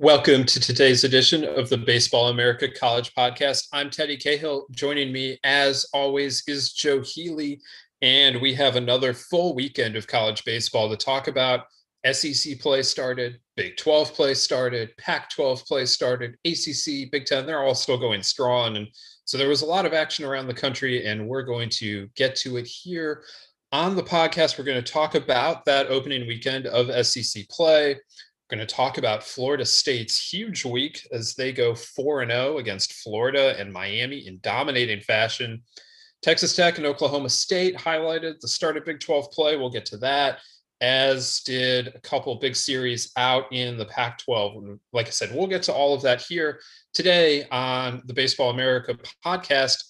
Welcome to today's edition of the Baseball America College Podcast. I'm Teddy Cahill. Joining me, as always, is Joe Healy. And we have another full weekend of college baseball to talk about. SEC play started, Big 12 play started, Pac 12 play started, ACC, Big 10, they're all still going strong. And so there was a lot of action around the country, and we're going to get to it here on the podcast. We're going to talk about that opening weekend of SEC play going to talk about Florida State's huge week as they go 4 0 against Florida and Miami in dominating fashion. Texas Tech and Oklahoma State highlighted the start of Big 12 play. We'll get to that, as did a couple big series out in the Pac 12. Like I said, we'll get to all of that here today on the Baseball America podcast,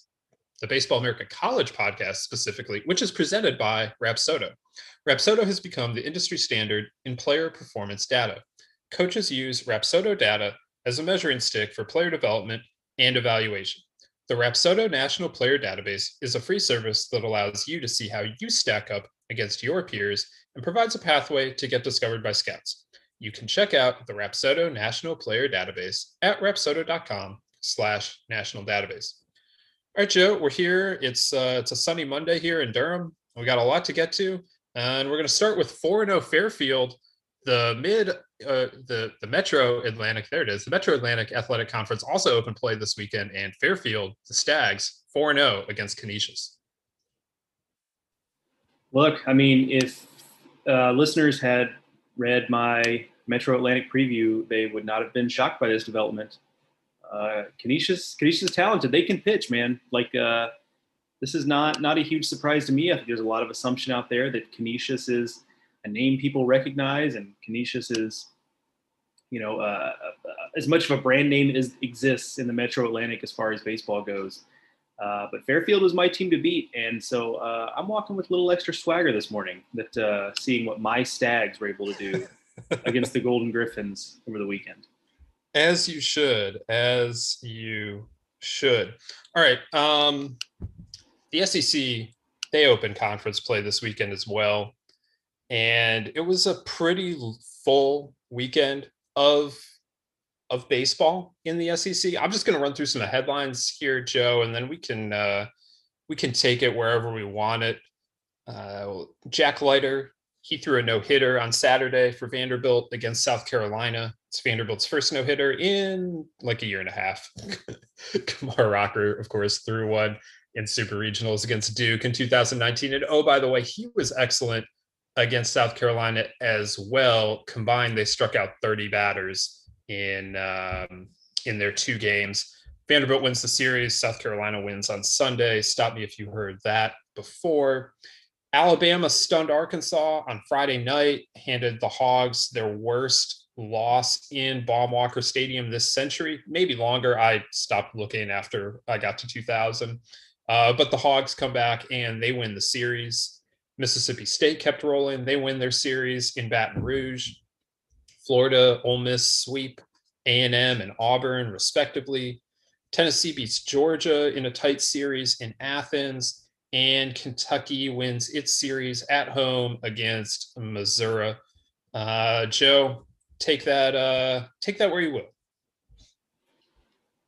the Baseball America College podcast specifically, which is presented by Rapsodo. Rapsodo has become the industry standard in player performance data coaches use Rapsodo data as a measuring stick for player development and evaluation. The Rapsodo National Player Database is a free service that allows you to see how you stack up against your peers and provides a pathway to get discovered by scouts. You can check out the Rapsodo National Player Database at rapsodo.com slash national database. All right, Joe, we're here. It's uh, it's a sunny Monday here in Durham. We got a lot to get to, and we're going to start with 4-0 Fairfield the mid uh, the the Metro Atlantic there it is the Metro Atlantic Athletic Conference also open play this weekend and Fairfield the Stags 4-0 against Canisius. Look, I mean if uh, listeners had read my Metro Atlantic preview, they would not have been shocked by this development. Uh, Canisius Canisius is talented. They can pitch, man. Like uh, this is not not a huge surprise to me. I think there's a lot of assumption out there that Canisius is a name people recognize, and Canisius is, you know, uh, uh, as much of a brand name as exists in the Metro Atlantic as far as baseball goes. Uh, but Fairfield was my team to beat, and so uh, I'm walking with a little extra swagger this morning. That uh, seeing what my Stags were able to do against the Golden Griffins over the weekend. As you should, as you should. All right. Um, the SEC they open conference play this weekend as well and it was a pretty full weekend of of baseball in the SEC. I'm just going to run through some of the headlines here, Joe, and then we can uh, we can take it wherever we want it. Uh, Jack Leiter he threw a no hitter on Saturday for Vanderbilt against South Carolina. It's Vanderbilt's first no hitter in like a year and a half. Kumar Rocker, of course, threw one in super regionals against Duke in 2019. And oh, by the way, he was excellent against South Carolina as well. Combined, they struck out 30 batters in um, in their two games. Vanderbilt wins the series. South Carolina wins on Sunday. Stop me if you heard that before. Alabama stunned Arkansas on Friday night, handed the Hogs their worst loss in Baum-Walker Stadium this century, maybe longer. I stopped looking after I got to 2000. Uh, but the Hogs come back and they win the series. Mississippi State kept rolling. They win their series in Baton Rouge. Florida, Ole Miss sweep A&M and Auburn, respectively. Tennessee beats Georgia in a tight series in Athens, and Kentucky wins its series at home against Missouri. Uh, Joe, take that. Uh, take that where you will.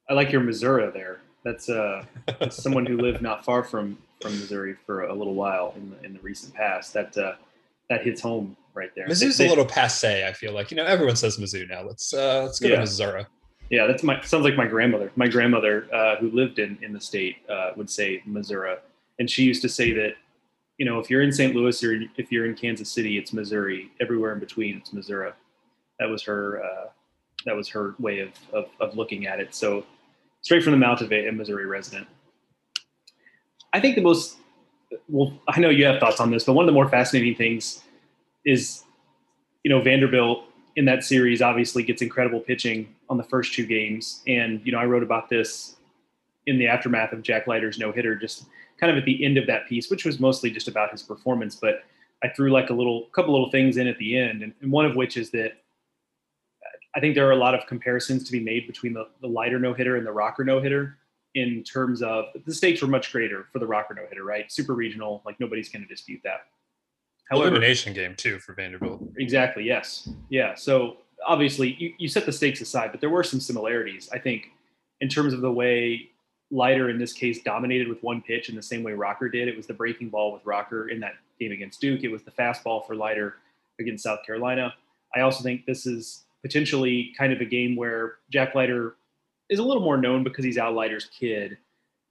I like your Missouri there. That's uh, that's someone who lived not far from from Missouri for a little while in the, in the recent past. That uh, that hits home right there. Mizzou's they, a little passe. I feel like you know everyone says Mizzou now. Let's uh, let's go yeah. to Missouri. Yeah, that's my sounds like my grandmother. My grandmother, uh, who lived in in the state, uh, would say Missouri, and she used to say that, you know, if you're in St. Louis or if you're in Kansas City, it's Missouri. Everywhere in between, it's Missouri. That was her. Uh, that was her way of, of, of looking at it. So, straight from the mouth of a, a Missouri resident. I think the most well, I know you have thoughts on this, but one of the more fascinating things is, you know, Vanderbilt in that series obviously gets incredible pitching on the first two games, and you know, I wrote about this in the aftermath of Jack Leiter's no hitter, just kind of at the end of that piece, which was mostly just about his performance, but I threw like a little couple little things in at the end, and, and one of which is that I think there are a lot of comparisons to be made between the, the Leiter no hitter and the Rocker no hitter in terms of the stakes were much greater for the Rocker no hitter, right? Super regional, like nobody's going to dispute that. However, elimination game too for Vanderbilt. Exactly. Yes. Yeah. So obviously you, you set the stakes aside, but there were some similarities. I think in terms of the way Leiter in this case dominated with one pitch in the same way Rocker did. It was the breaking ball with Rocker in that game against Duke. It was the fastball for Leiter against South Carolina. I also think this is potentially kind of a game where Jack Leiter is a little more known because he's Leiter's kid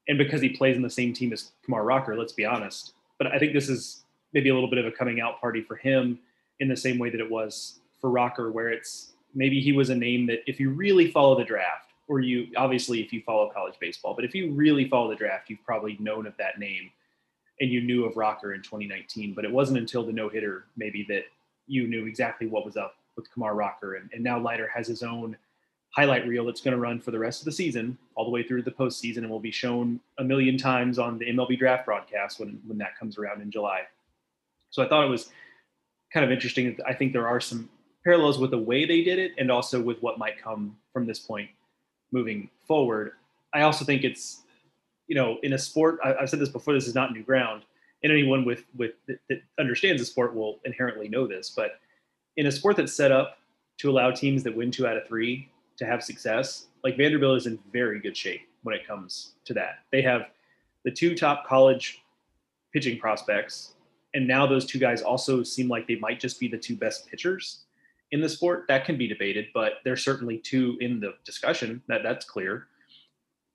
and because he plays in the same team as Kumar Rocker, let's be honest. But I think this is maybe a little bit of a coming out party for him in the same way that it was for Rocker, where it's maybe he was a name that if you really follow the draft, or you obviously if you follow college baseball, but if you really follow the draft, you've probably known of that name and you knew of Rocker in 2019. But it wasn't until the no hitter maybe that you knew exactly what was up with Kumar Rocker. And, and now Leiter has his own highlight reel that's going to run for the rest of the season, all the way through the postseason, and will be shown a million times on the MLB draft broadcast when, when that comes around in July. So I thought it was kind of interesting. I think there are some parallels with the way they did it and also with what might come from this point moving forward. I also think it's, you know, in a sport, I, have said this before, this is not new ground. And anyone with, with that, that understands the sport will inherently know this. But in a sport that's set up to allow teams that win two out of three to have success, like Vanderbilt is in very good shape when it comes to that. They have the two top college pitching prospects, and now those two guys also seem like they might just be the two best pitchers in the sport. That can be debated, but there's certainly two in the discussion. That that's clear.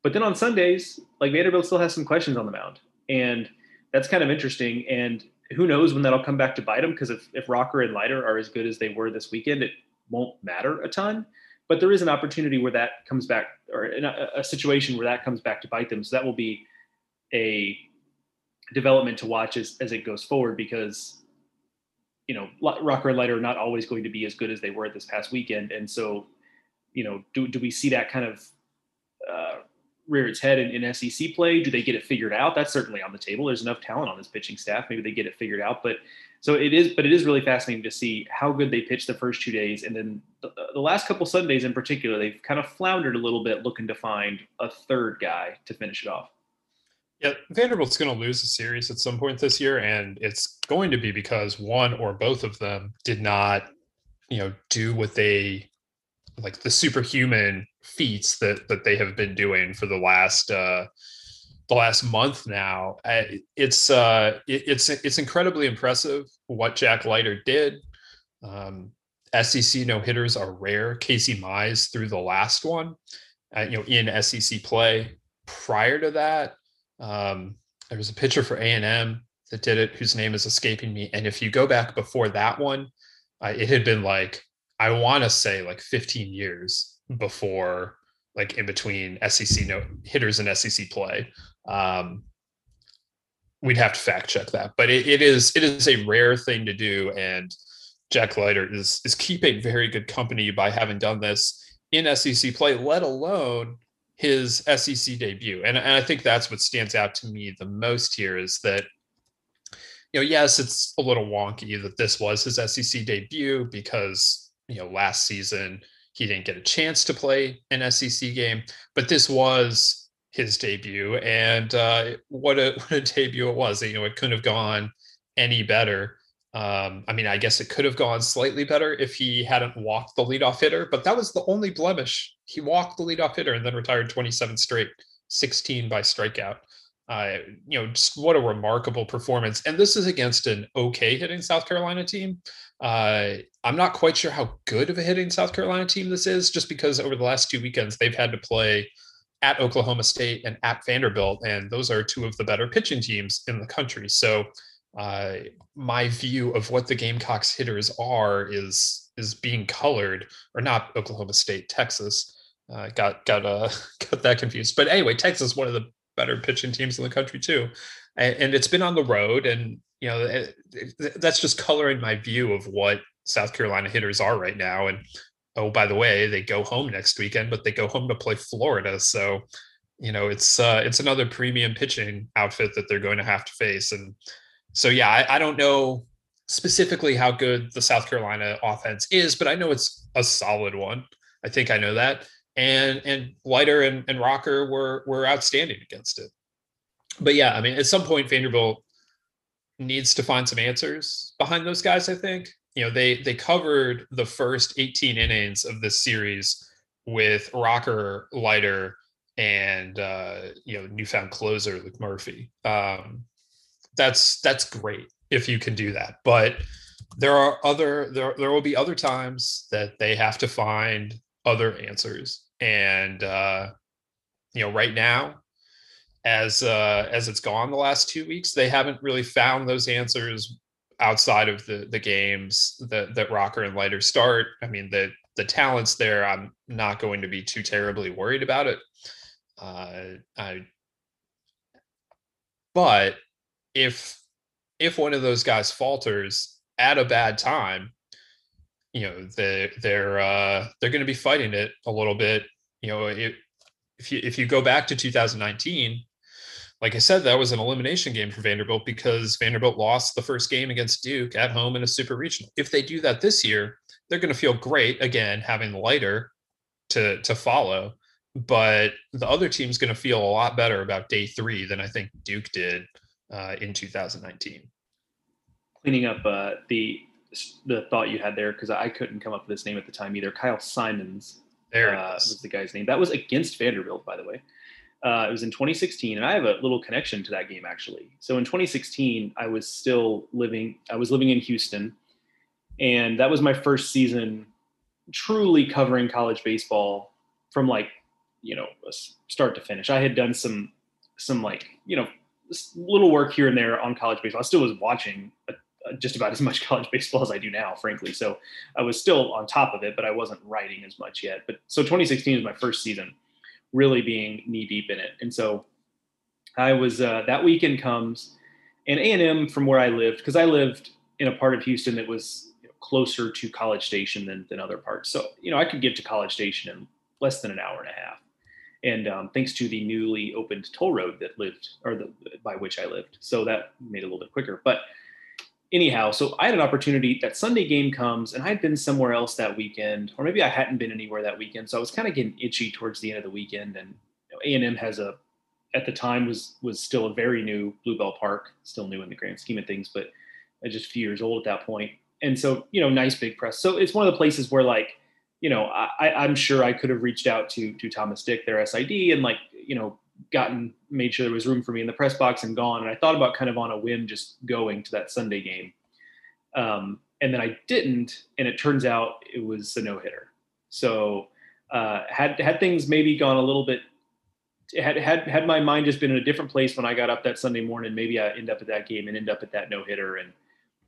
But then on Sundays, like Vanderbilt still has some questions on the mound, and that's kind of interesting. And who knows when that'll come back to bite them? Because if if Rocker and Leiter are as good as they were this weekend, it won't matter a ton but there is an opportunity where that comes back or a, a, situation where that comes back to bite them. So that will be a development to watch as, as it goes forward because you know rocker and leiter are not always going to be as good as they were this past weekend. And so you know do, do we see that kind of uh, rear its head in, in sec play? Do they get it figured out? That's certainly on the table. There's enough talent on this pitching staff. Maybe they get it figured out but so it is, but it is really fascinating to see how good they pitched the first two days, and then the, the, last couple Sundays in particular, they've kind of floundered a little bit, looking to find a third guy to finish it off. Yeah, Vanderbilt's going to lose a series at some point this year, and it's going to be because one or both of them did not, you know, do what they like the superhuman feats that that they have been doing for the last uh the last month now. It's uh, it, it's it's incredibly impressive what Jack Leiter did. Um, SEC no hitters are rare. Casey Mize threw the last one, uh, you know, in SEC play. Prior to that, um, there was a pitcher for A and M that did it, whose name is escaping me. And if you go back before that one, uh, it had been like I want to say like 15 years before like in between SEC no hitters and SEC play. Um, we'd have to fact check that, but it, it is it is a rare thing to do, and Jack Leiter is is keeping very good company by having done this in SEC play, let alone his SEC debut. And, and I think that's what stands out to me the most here is that you know, yes, it's a little wonky that this was his SEC debut because you know last season he didn't get a chance to play an SEC game, but this was his debut, and uh, what a what a debut it was. You know, it couldn't have gone any better. Um, I mean, I guess it could have gone slightly better if he hadn't walked the leadoff hitter, but that was the only blemish. He walked the leadoff hitter and then retired 27 straight, 16 by strikeout. Uh, you know, just what a remarkable performance. And this is against an okay hitting South Carolina team. Uh, I'm not quite sure how good of a hitting South Carolina team this is, just because over the last two weekends they've had to play at Oklahoma State and at Vanderbilt, and those are two of the better pitching teams in the country. So, uh, my view of what the Gamecocks hitters are is is being colored, or not Oklahoma State, Texas. Uh, got got uh, got that confused. But anyway, Texas is one of the better pitching teams in the country too, and, and it's been on the road, and you know it, it, that's just coloring my view of what South Carolina hitters are right now, and oh by the way they go home next weekend but they go home to play florida. So you know it's uh it's another premium pitching outfit that they're going to have to face. And so yeah I, I don't know specifically how good the south carolina offense is but i know it's a solid one. I think i know that. And and leiter and, and rocker were were outstanding against it. But yeah i mean at some point vanderbilt needs to find some answers behind those guys i think you know they they covered the first 18 innings of this series with rocker leiter and uh you know newfound closer luke murphy. Um that's that's great if you can do that but there are other there, there will be other times that they have to find other answers. And uh you know right now as uh as it's gone the last two weeks they haven't really found those answers outside of the the games that that rocker and leiter start i mean the the talents there. I'm not going to be too terribly worried about it. Uh i but if if one of those guys falters at a bad time you know they they're uh they're going to be fighting it a little bit. You know it, if you if you go back to 2019 like I said, that was an elimination game for Vanderbilt because Vanderbilt lost the first game against Duke at home in a super regional. If they do that this year, they're going to feel great again having the Leiter to to follow. But the other team's going to feel a lot better about day three than I think Duke did uh, in 2019. Cleaning up uh, the the thought you had there because I couldn't come up with his name at the time either. Kyle Simonds there uh, was the guy's name. That was against Vanderbilt, by the way. Uh, it was in 2016, and I have a little connection to that game actually. So in 2016, I was still living. I was living in Houston, and that was my first season truly covering college baseball from like you know start to finish. I had done some some like you know little work here and there on college baseball. I still was watching a, a, just about as much college baseball as I do now, frankly. So I was still on top of it, but I wasn't writing as much yet. But so 2016 is my first season really being knee deep in it. And so I was uh, that weekend comes, and A and M from where I lived because I lived in a part of Houston that was closer to College Station than than other parts. So you know I could get to College Station in less than an hour and a half. And um, thanks to the newly opened toll road that lived or the by which I lived, so that made it a little bit quicker. But anyhow, so I had an opportunity. That Sunday game comes, and I'd been somewhere else that weekend, or maybe I hadn't been anywhere that weekend. So I was kind of getting itchy towards the end of the weekend. And A and M has a, at the time was was still a very new Blue Bell Park, still new in the grand scheme of things, but uh, just a few years old at that point. And so you know, nice big press. So it's one of the places where like, you know, I, I'm sure I could have reached out to to Thomas Dick, their SID, and like you know gotten made sure there was room for me in the press box and gone. And I thought about kind of on a whim just going to that Sunday game. Um, and then I didn't, and it turns out it was a no hitter. So uh, had had things maybe gone a little bit, had had had my mind just been in a different place when I got up that Sunday morning, maybe I end up at that game and end up at that no hitter, and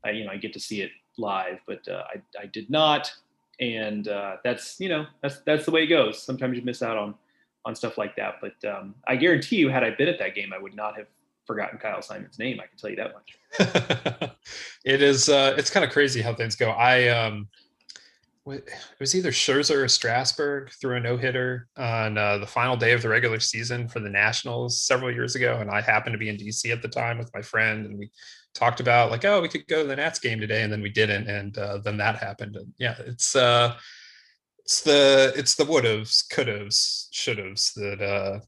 I, you know I get to see it live. But uh, I I did not, and uh, that's you know that's that's the way it goes. Sometimes you miss out on on stuff like that. But um, I guarantee you, had I been at that game, I would not have forgotten Kyle Simonds' name. I can tell you that much. it is. Uh, it's kind of crazy how things go. I um, it was either Scherzer or Strasburg threw a no hitter on uh, the final day of the regular season for the Nationals several years ago, and I happened to be in DC at the time with my friend, and we talked about like, oh, we could go to the Nats game today, and then we didn't, and uh, then that happened. And yeah, it's uh, it's the it's the would haves, could haves, should haves that uh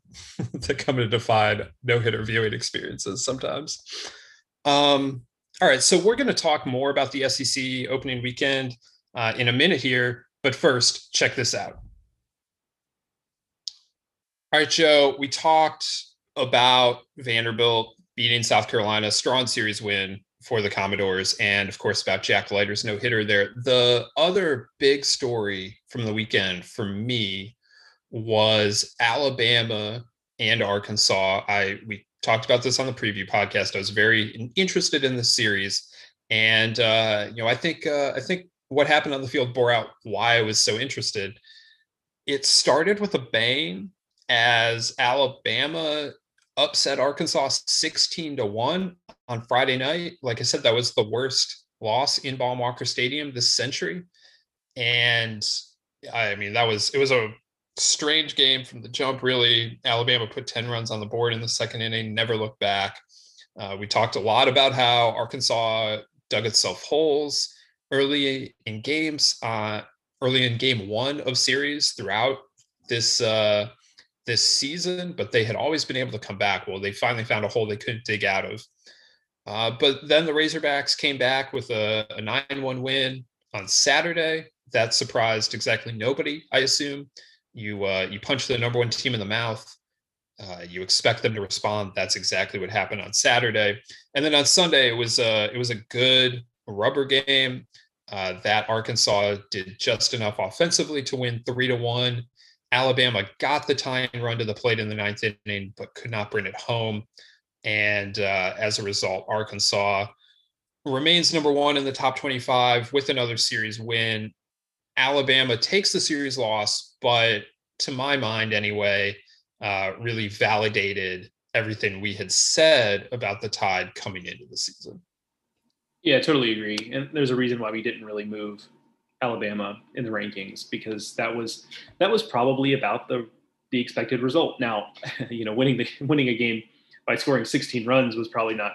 that come to define no hitter viewing experiences sometimes. Um, all right, so we're going to talk more about the SEC opening weekend uh, in a minute here, but first, check this out. All right, Joe, we talked about Vanderbilt beating South Carolina, strong series win for the Commodores, and of course about Jack Leiter's no hitter there. The other big story from the weekend for me was Alabama and Arkansas. I we talked about this on the preview podcast. I was very interested in the series, and uh, you know I think uh, I think what happened on the field bore out why I was so interested. It started with a bang as Alabama upset Arkansas 16 to 1 on Friday night. Like I said, that was the worst loss in Baum-Walker Stadium this century. And I mean, that was it was a strange game from the jump, really. Alabama put 10 runs on the board in the second inning, never looked back. Uh, we talked a lot about how Arkansas dug itself holes early in games, uh, early in game one of series throughout this uh, this season, but they had always been able to come back. Well, they finally found a hole they couldn't dig out of. Uh, but then the Razorbacks came back with a, a 9 1 win on Saturday. That surprised exactly nobody, I assume. You uh, you punch the number one team in the mouth. Uh, you expect them to respond. That's exactly what happened on Saturday. And then on Sunday, it was a it was a good rubber game. Uh, that Arkansas did just enough offensively to win three to one. Alabama got the tying run to the plate in the ninth inning, but could not bring it home. And uh, as a result, Arkansas remains number one in the top 25 with another series win. Alabama takes the series loss, but to my mind, anyway, uh, really validated everything we had said about the Tide coming into the season. Yeah, totally agree. And there's a reason why we didn't really move Alabama in the rankings because that was that was probably about the the expected result. Now, you know, winning the winning a game by scoring 16 runs was probably not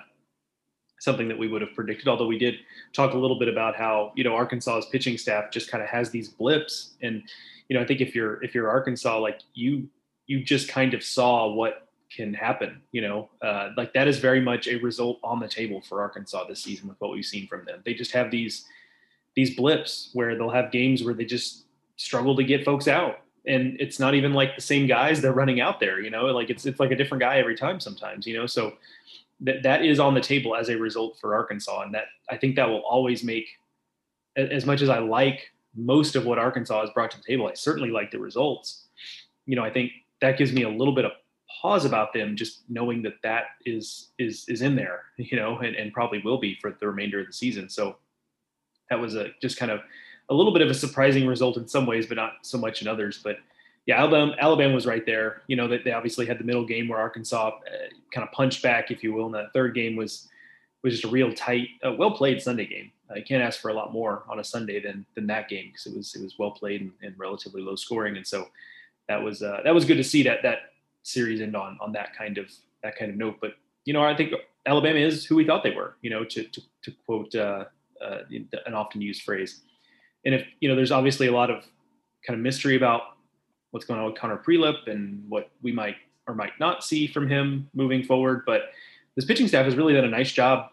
something that we would have predicted. Although we did talk a little bit about how you know Arkansas's pitching staff just kind of has these blips, and you know I think if you're if you're Arkansas, like you you just kind of saw what can happen. You know, uh, like that is very much a result on the table for Arkansas this season with what we've seen from them. They just have these these blips where they'll have games where they just struggle to get folks out and it's not even like the same guys they're running out there you know like it's it's like a different guy every time sometimes you know so that that is on the table as a result for Arkansas, and that I think that will always make as much as I like most of what Arkansas has brought to the table. I certainly like the results. You know, I think that gives me a little bit of pause about them, just knowing that that is is is in there. You know, and, and probably will be for the remainder of the season. So that was a just kind of a little bit of a surprising result in some ways, but not so much in others. But yeah, Alabama, Alabama was right there. You know, that they obviously had the middle game where Arkansas uh, kind of punched back, if you will. And that third game was was just a real tight, uh, well played Sunday game. Uh, you can't ask for a lot more on a Sunday than than that game because it was it was well played and, and, relatively low scoring. And so that was uh, that was good to see that that series end on on that kind of that kind of note. But you know, I think Alabama is who we thought they were. You know, to to, to quote uh, an often used phrase. And if you know, there's obviously a lot of kind of mystery about what's going on with Connor Prielipp and what we might or might not see from him moving forward. But this pitching staff has really done a nice job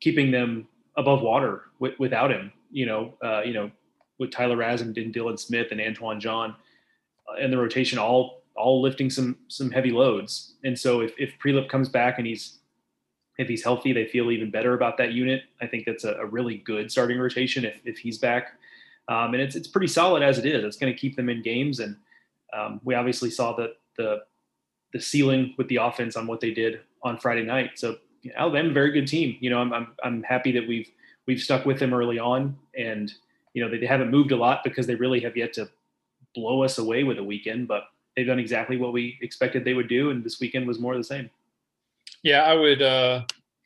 keeping them above water w- without him. You know, uh, you know, with Tyler Ras and Dylan Smith and Antoine Jean uh, in the rotation, all all lifting some some heavy loads. And so if if Prielipp comes back and he's if he's healthy, they feel even better about that unit. I think that's a, a really good starting rotation if if he's back. Um, and it's it's pretty solid as it is. It's going to keep them in games and um, we obviously saw the, the the ceiling with the offense on what they did on Friday night. So you know, Alabama, very good team. You know, I'm, I'm I'm happy that we've we've stuck with them early on, and you know they, they haven't moved a lot because they really have yet to blow us away with a weekend, but they've done exactly what we expected they would do, and this weekend was more of the same. Yeah, I would. Uh,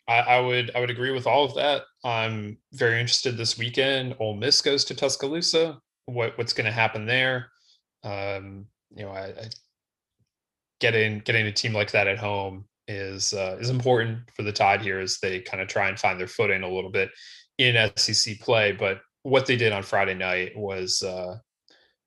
I, I would. I would agree with all of that. I'm very interested this weekend. Ole Miss goes to Tuscaloosa. What what's going to happen there? Um, you know, I, I, getting getting a team like that at home is uh, is important for the Tide here as they kind of try and find their footing a little bit in SEC play. But what they did on Friday night was uh,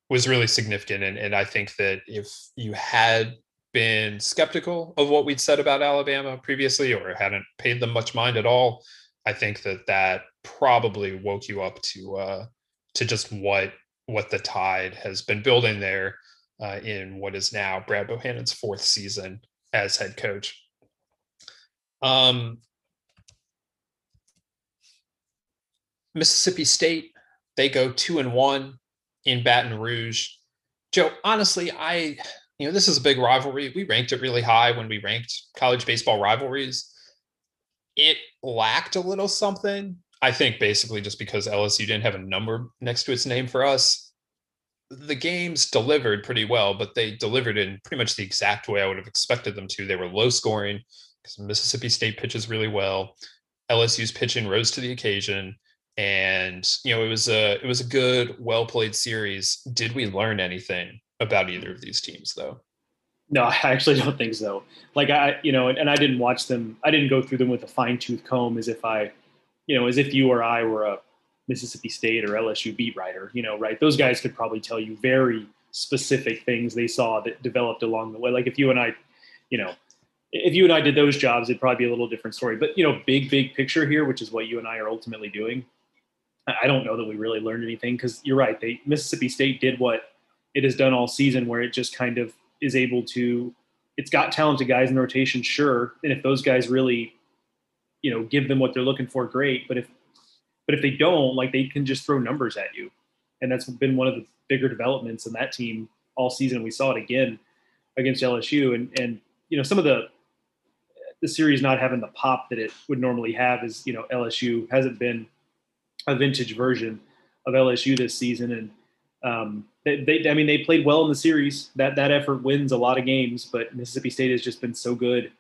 was really significant, and and I think that if you had been skeptical of what we'd said about Alabama previously or hadn't paid them much mind at all, I think that that probably woke you up to uh, to just what what the Tide has been building there uh, in what is now Brad Bohannon's fourth season as head coach. Um, Mississippi State, they go two and one in Baton Rouge. Joe, honestly, I, you know, this is a big rivalry. We ranked it really high when we ranked college baseball rivalries. It lacked a little something. I think basically just because LSU didn't have a number next to its name for us the games delivered pretty well, but they delivered in pretty much the exact way I would have expected them to. They were low scoring because Mississippi State pitches really well. LSU's pitching rose to the occasion, and you know it was a it was a good, well played series. Did we learn anything about either of these teams, though? No, I actually don't think so. Like I, you know, and, and I didn't watch them. I didn't go through them with a fine tooth comb as if I, you know, as if you or I were a Mississippi State or LSU beat writer, you know, right? Those guys could probably tell you very specific things they saw that developed along the way. Like if you and I, you know, if you and I did those jobs, it'd probably be a little different story. But you know, big big picture here, which is what you and I are ultimately doing. I don't know that we really learned anything because you're right. They Mississippi State did what it has done all season, where it just kind of is able to. It's got talented guys in rotation, sure, and if those guys really, you know, give them what they're looking for, great. But if but if they don't, like they can just throw numbers at you, and that's been one of the bigger developments in that team all season. We saw it again against LSU, and and you know some of the the series not having the pop that it would normally have is you know LSU hasn't been a vintage version of LSU this season, and um, they, they, I mean, they played well in the series. That that effort wins a lot of games, but Mississippi State has just been so good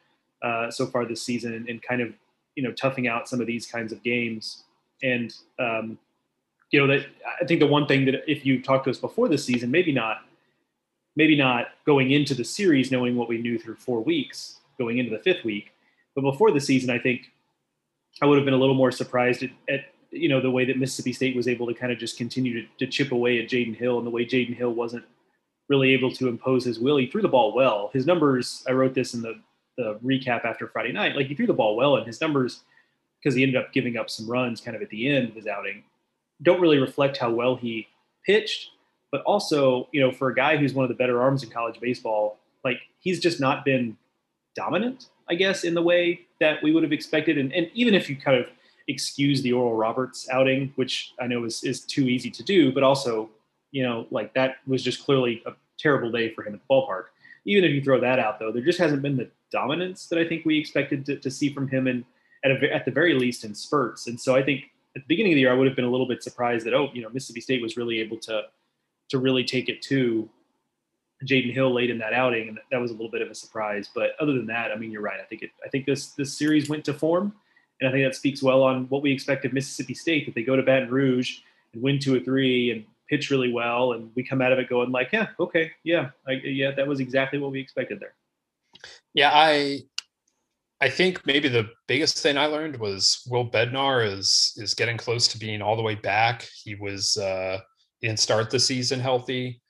uh, so far this season, and, kind of you know toughing out some of these kinds of games. And um, you know that I think the one thing that if you talked to us before the season, maybe not, maybe not going into the series knowing what we knew through four weeks, going into the fifth week, but before the season, I think I would have been a little more surprised at, at you know the way that Mississippi State was able to kind of just continue to, to chip away at Jaden Hill, and the way Jaden Hill wasn't really able to impose his will. He threw the ball well. His numbers. I wrote this in the the recap after Friday night. Like he threw the ball well, and his numbers because he ended up giving up some runs kind of at the end of his outing don't really reflect how well he pitched. But also, you know, for a guy who's one of the better arms in college baseball, like he's just not been dominant, I guess, in the way that we would have expected. And, and even if you kind of excuse the Oral Roberts outing, which I know is, is too easy to do, but also, you know, like that was just clearly a terrible day for him at the ballpark. Even if you throw that out, though, there just hasn't been the dominance that I think we expected to, to see from him, and at, a, at the very least in spurts. And so I think at the beginning of the year, I would have been a little bit surprised that oh, you know, Mississippi State was really able to to really take it to Jaden Hill late in that outing, and that was a little bit of a surprise. But other than that, I mean, you're right. I think it. I think this this series went to form, and I think that speaks well on what we expect of Mississippi State that they go to Baton Rouge and win two or three and pitch really well, and we come out of it going like, yeah, okay, yeah, I, yeah, that was exactly what we expected there. Yeah, I I think maybe the biggest thing I learned was Will Bednar is is getting close to being all the way back. He was uh, didn't start the season healthy,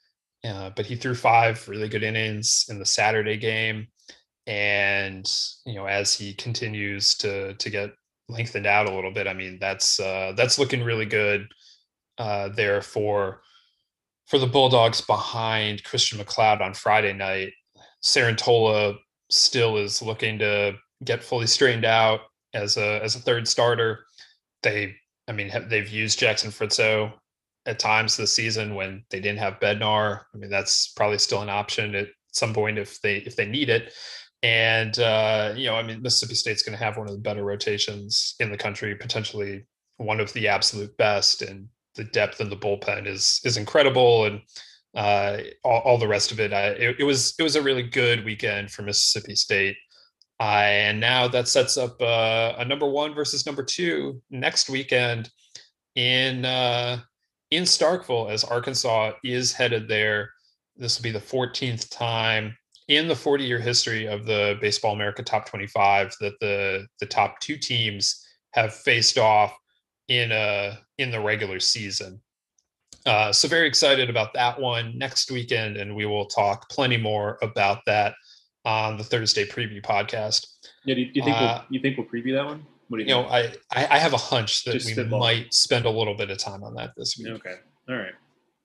uh, but he threw five really good innings in the Saturday game and you know as he continues to to get lengthened out a little bit i mean that's uh that's looking really good uh there for for the bulldogs behind christian macleod on friday night. Sarantola still is looking to get fully straightened out as a as a third starter. They i mean they've used jackson Fristoe at times this season when they didn't have bednar. I mean that's probably still an option at some point if they if they need it and uh, you know, I mean, Mississippi State's going to have one of the better rotations in the country, potentially one of the absolute best, and the depth in the bullpen is is incredible, and uh, all, all, the rest of it, uh, it. It was it was a really good weekend for Mississippi State, uh, and now that sets up uh, a number one versus number two next weekend in uh, in Starkville as Arkansas is headed there. This will be the 14th time in the 40 year history of the Baseball America Top 25 that the the top two teams have faced off in a in the regular season. Uh, so very excited about that one next weekend, and we will talk plenty more about that on the Thursday preview podcast. Yeah, do you, do you think uh, we'll, you think we'll preview that one? What do you, you know? I, I have a hunch that Just we spitball. might spend a little bit of time on that this week. Okay, all right,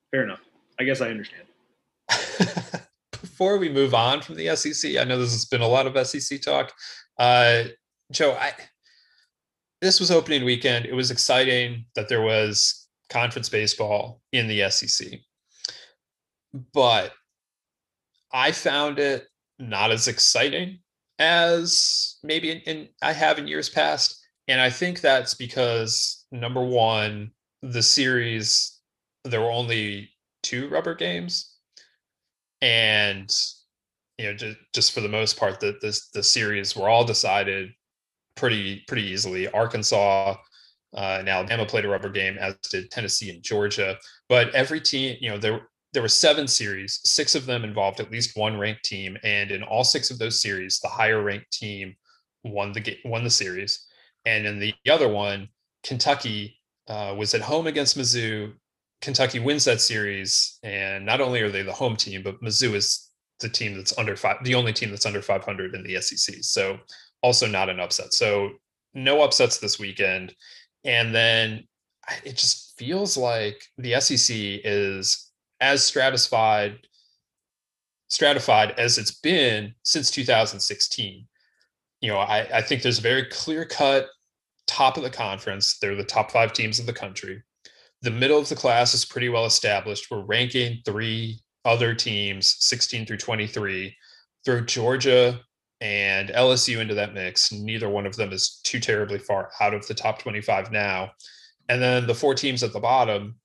fair enough. I guess I understand. before we move on from the SEC, I know this has been a lot of SEC talk. Uh, Joe, I this was opening weekend. It was exciting that there was conference baseball in the SEC, but I found it not as exciting as maybe in, in I have in years past. And I think that's because number one, the series there were only two rubber games and you know just, just for the most part the this the series were all decided pretty pretty easily. Arkansas uh, and alabama played a rubber game as did tennessee and georgia. But every team you know there there were seven series. Six of them involved at least one ranked team and in all six of those series the higher ranked team won the game won the series. And in the other one kentucky uh, was at home against mizzou Kentucky wins that series, and not only are they the home team, but Mizzou is the team that's under five, the only team that's under 500 in the SEC. So also not an upset. So no upsets this weekend. And then it just feels like the SEC is as stratified stratified as it's been since 2016. You know, I, I think there's a very clear cut top of the conference. They're the top five teams in the country. The middle of the class is pretty well established. We're ranking three other teams, 16 through 23. Throw Georgia and LSU into that mix. Neither one of them is too terribly far out of the top 25 now. And then the four teams at the bottom,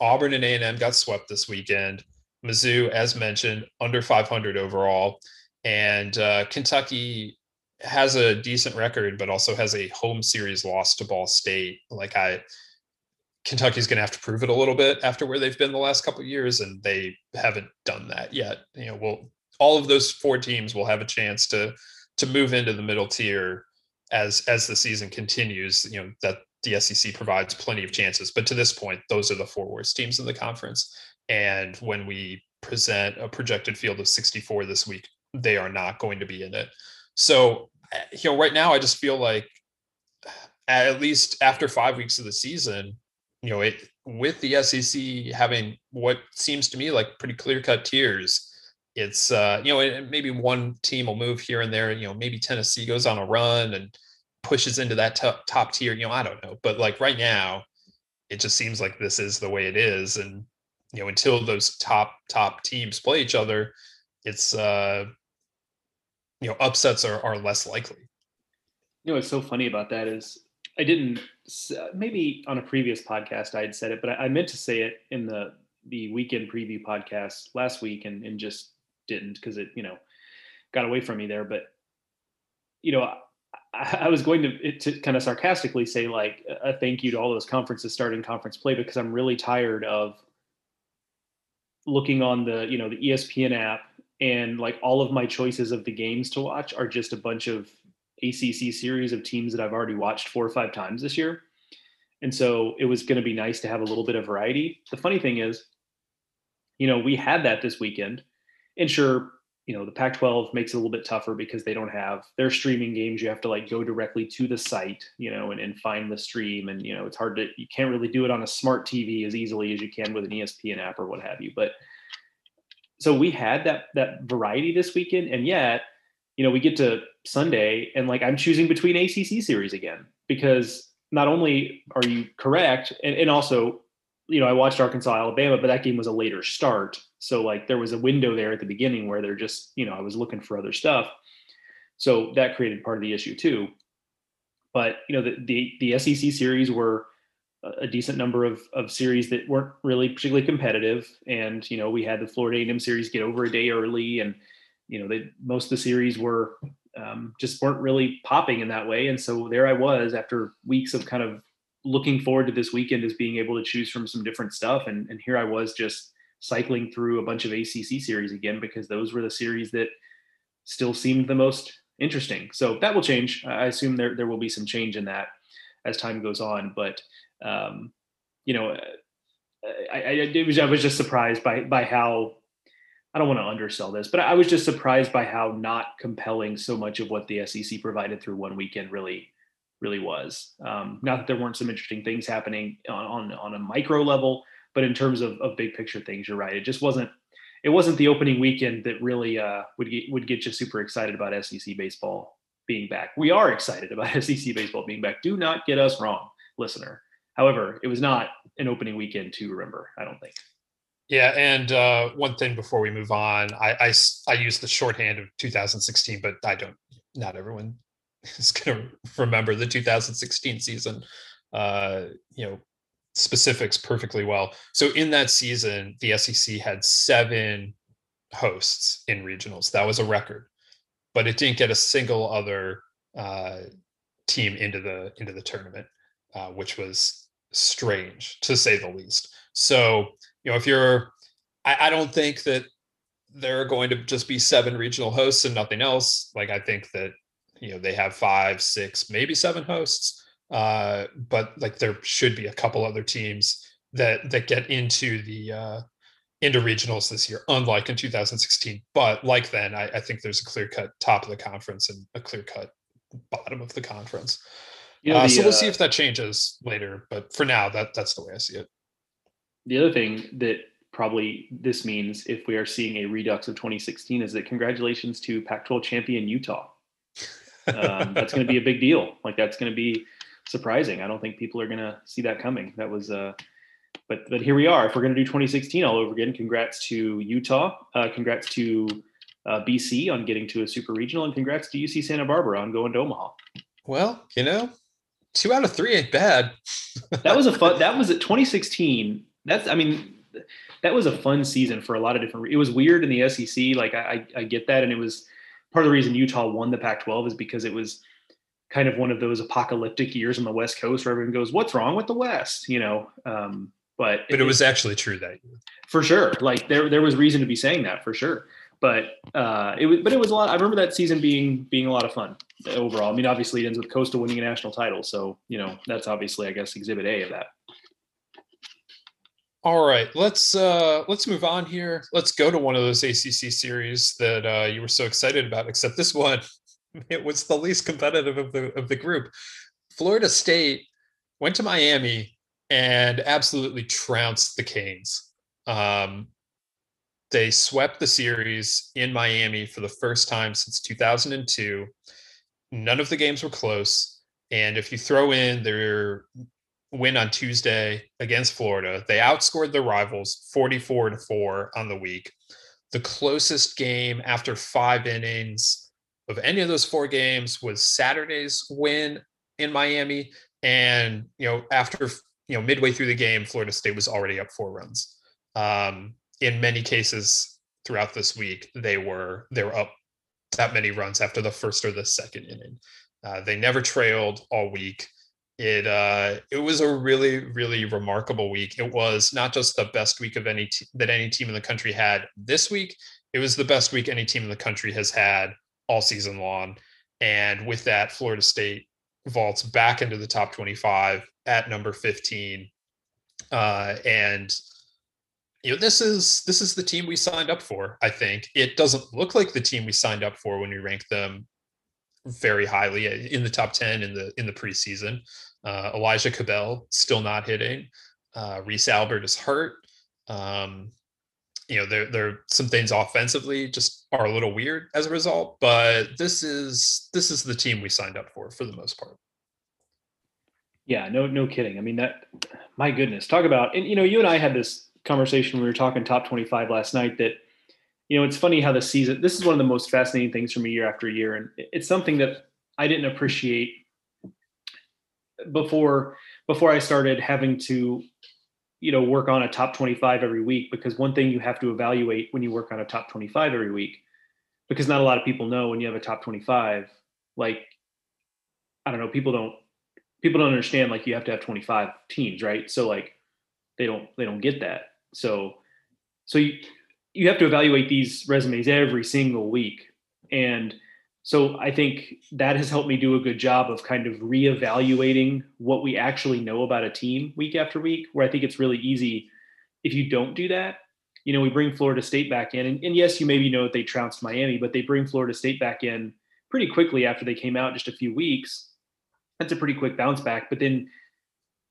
Auburn and A&M got swept this weekend. Mizzou, as mentioned, under 500 overall, and uh, Kentucky has a decent record, but also has a home series loss to Ball State. Like I, Kentucky's going to have to prove it a little bit after where they've been the last couple of years, and they haven't done that yet. You know, well, all of those four teams will have a chance to to move into the middle tier as as the season continues. You know that the SEC provides plenty of chances, but to this point, those are the four worst teams in the conference. And when we present a projected field of 64 this week, they are not going to be in it. So, eh, you know, right now, I just feel like at least after five weeks of the season, you know, it with the SEC having what seems to me like pretty clear cut tiers, it's uh, you know, maybe one team will move here and there. You know, maybe Tennessee goes on a run and pushes into that top, top tier. You know, I don't know, but like right now, it just seems like this is the way it is, and you know, until those top top teams play each other, it's uh, you know, upsets are are less likely. You know, what's so funny about that is I didn't maybe on a previous podcast I had said it, but I, meant to say it in the the weekend preview podcast last week and, and just didn't because it you know got away from me there. But you know, I, I was going to to kind of sarcastically say like a thank you to all those conferences starting conference play because I'm really tired of looking on the you know the ESPN app and like all of my choices of the games to watch are just a bunch of ACC series of teams that I've already watched four or five times this year. And so it was going to be nice to have a little bit of variety. The funny thing is, you know, we had that this weekend. And sure, you know, the Pac 12 makes it a little bit tougher because they don't have their streaming games. You have to like go directly to the site, you know, and, and find the stream. And, you know, it's hard to, you can't really do it on a smart TV as easily as you can with an ESPN app or what have you. But so we had that, that variety this weekend. And yet, you know, we get to Sunday and like I'm choosing between ACC series again because not only are you correct, and, and also, you know, I watched Arkansas Alabama, but that game was a later start. So like there was a window there at the beginning where they're just, you know, I was looking for other stuff. So that created part of the issue too. But you know, the the, the SEC series were a decent number of, of series that weren't really particularly competitive. And, you know, we had the Florida A&M series get over a day early and, you know, they, most of the series were um, just weren't really popping in that way. And so there I was after weeks of kind of looking forward to this weekend as being able to choose from some different stuff. And, and here I was just cycling through a bunch of ACC series again, because those were the series that still seemed the most interesting. So that will change. I assume there, there will be some change in that as time goes on, but um, you know, I, I, was, I was just surprised by, by how I don't want to undersell this, but I was just surprised by how not compelling so much of what the SEC provided through one weekend really, really was. Um, not that there weren't some interesting things happening on, on, on a micro level, but in terms of, of big picture things, you're right. It just wasn't, it wasn't the opening weekend that really uh, would get, would get you super excited about SEC baseball being back. We are excited about SEC baseball being back. Do not get us wrong, listener. However, it was not an opening weekend to remember. I don't think. Yeah, and uh, one thing before we move on, I, I, I use the shorthand of 2016, but I don't. Not everyone is going to remember the 2016 season. Uh, you know, specifics perfectly well. So in that season, the SEC had seven hosts in regionals. That was a record, but it didn't get a single other uh, team into the into the tournament, uh, which was strange to say the least. So you know, if you're, I, I don't think that there are going to just be seven regional hosts and nothing else. Like I think that you know they have five, six, maybe seven hosts. Uh, but like there should be a couple other teams that that get into the uh, into regionals this year, unlike in 2016. But like then, I, I think there's a clear cut top of the conference and a clear cut bottom of the conference. You know, uh, the, so we'll uh, see if that changes later. But for now, that that's the way I see it. The other thing that probably this means if we are seeing a redux of 2016 is that congratulations to Pac-12 champion Utah. Um, that's going to be a big deal. Like that's going to be surprising. I don't think people are going to see that coming. That was, uh, but but here we are. If we're going to do 2016 all over again, congrats to Utah. Uh, congrats to uh, BC on getting to a super regional, and congrats to UC Santa Barbara on going to Omaha. Well, you know, two out of three ain't bad. that was a fun. That was at 2016. That's I mean, that was a fun season for a lot of different. It was weird in the SEC. Like I, I get that, and it was part of the reason Utah won the Pac-12 is because it was kind of one of those apocalyptic years on the West Coast where everyone goes, "What's wrong with the West?" You know. Um, but but it, it was actually true that year. For sure, like there there was reason to be saying that for sure. But uh, it was but it was a lot. I remember that season being being a lot of fun overall. I mean, obviously it ends with Coastal winning a national title, so you know that's obviously I guess Exhibit A of that. All right, let's uh, let's move on here. Let's go to one of those ACC series that uh, you were so excited about. Except this one, it was the least competitive of the of the group. Florida State went to Miami and absolutely trounced the Canes. Um, they swept the series in Miami for the first time since 2002. None of the games were close, and if you throw in their win on Tuesday against Florida. They outscored their rivals 44 to 4 on the week. The closest game after 5 innings of any of those four games was Saturday's win in Miami and you know after you know midway through the game Florida State was already up 4 runs. Um, in many cases throughout this week they were they were up that many runs after the first or the second inning. Uh, they never trailed all week it uh it was a really really remarkable week. It was not just the best week of any that any team in the country had this week it was the best week any team in the country has had all season long. And with that florida state vaults back into the top 25 at number 15 uh and you know this is this is the team we signed up for i think. It doesn't look like the team we signed up for when we ranked them very highly uh, in the top 10 in the in the preseason. Uh, Elijah Cabell still not hitting. Uh, Reese Albert is hurt. Um, you know, there there are some things offensively just are a little weird as a result, but this is this is the team we signed up for for the most part. Yeah, no, no kidding. I mean that, my goodness, talk about and you know, you and I had this conversation when we were talking top twenty five last night that you know, it's funny how the season, this is one of the most fascinating things for me year after year. And it's something that I didn't appreciate before, before I started having to, you know, work on a top 25 every week, because one thing you have to evaluate when you work on a top 25 every week, because not a lot of people know when you have a top 25, like, I don't know, people don't, people don't understand, like you have to have 25 teams, right? So like, they don't, they don't get that. So, so you, you have to evaluate these resumes every single week. And so I think that has helped me do a good job of kind of reevaluating what we actually know about a team week after week, where I think it's really easy if you don't do that. You know, we bring Florida State back in, and, and yes, you maybe know that they trounced Miami, but they bring Florida State back in pretty quickly after they came out just a few weeks. That's a pretty quick bounce back. But then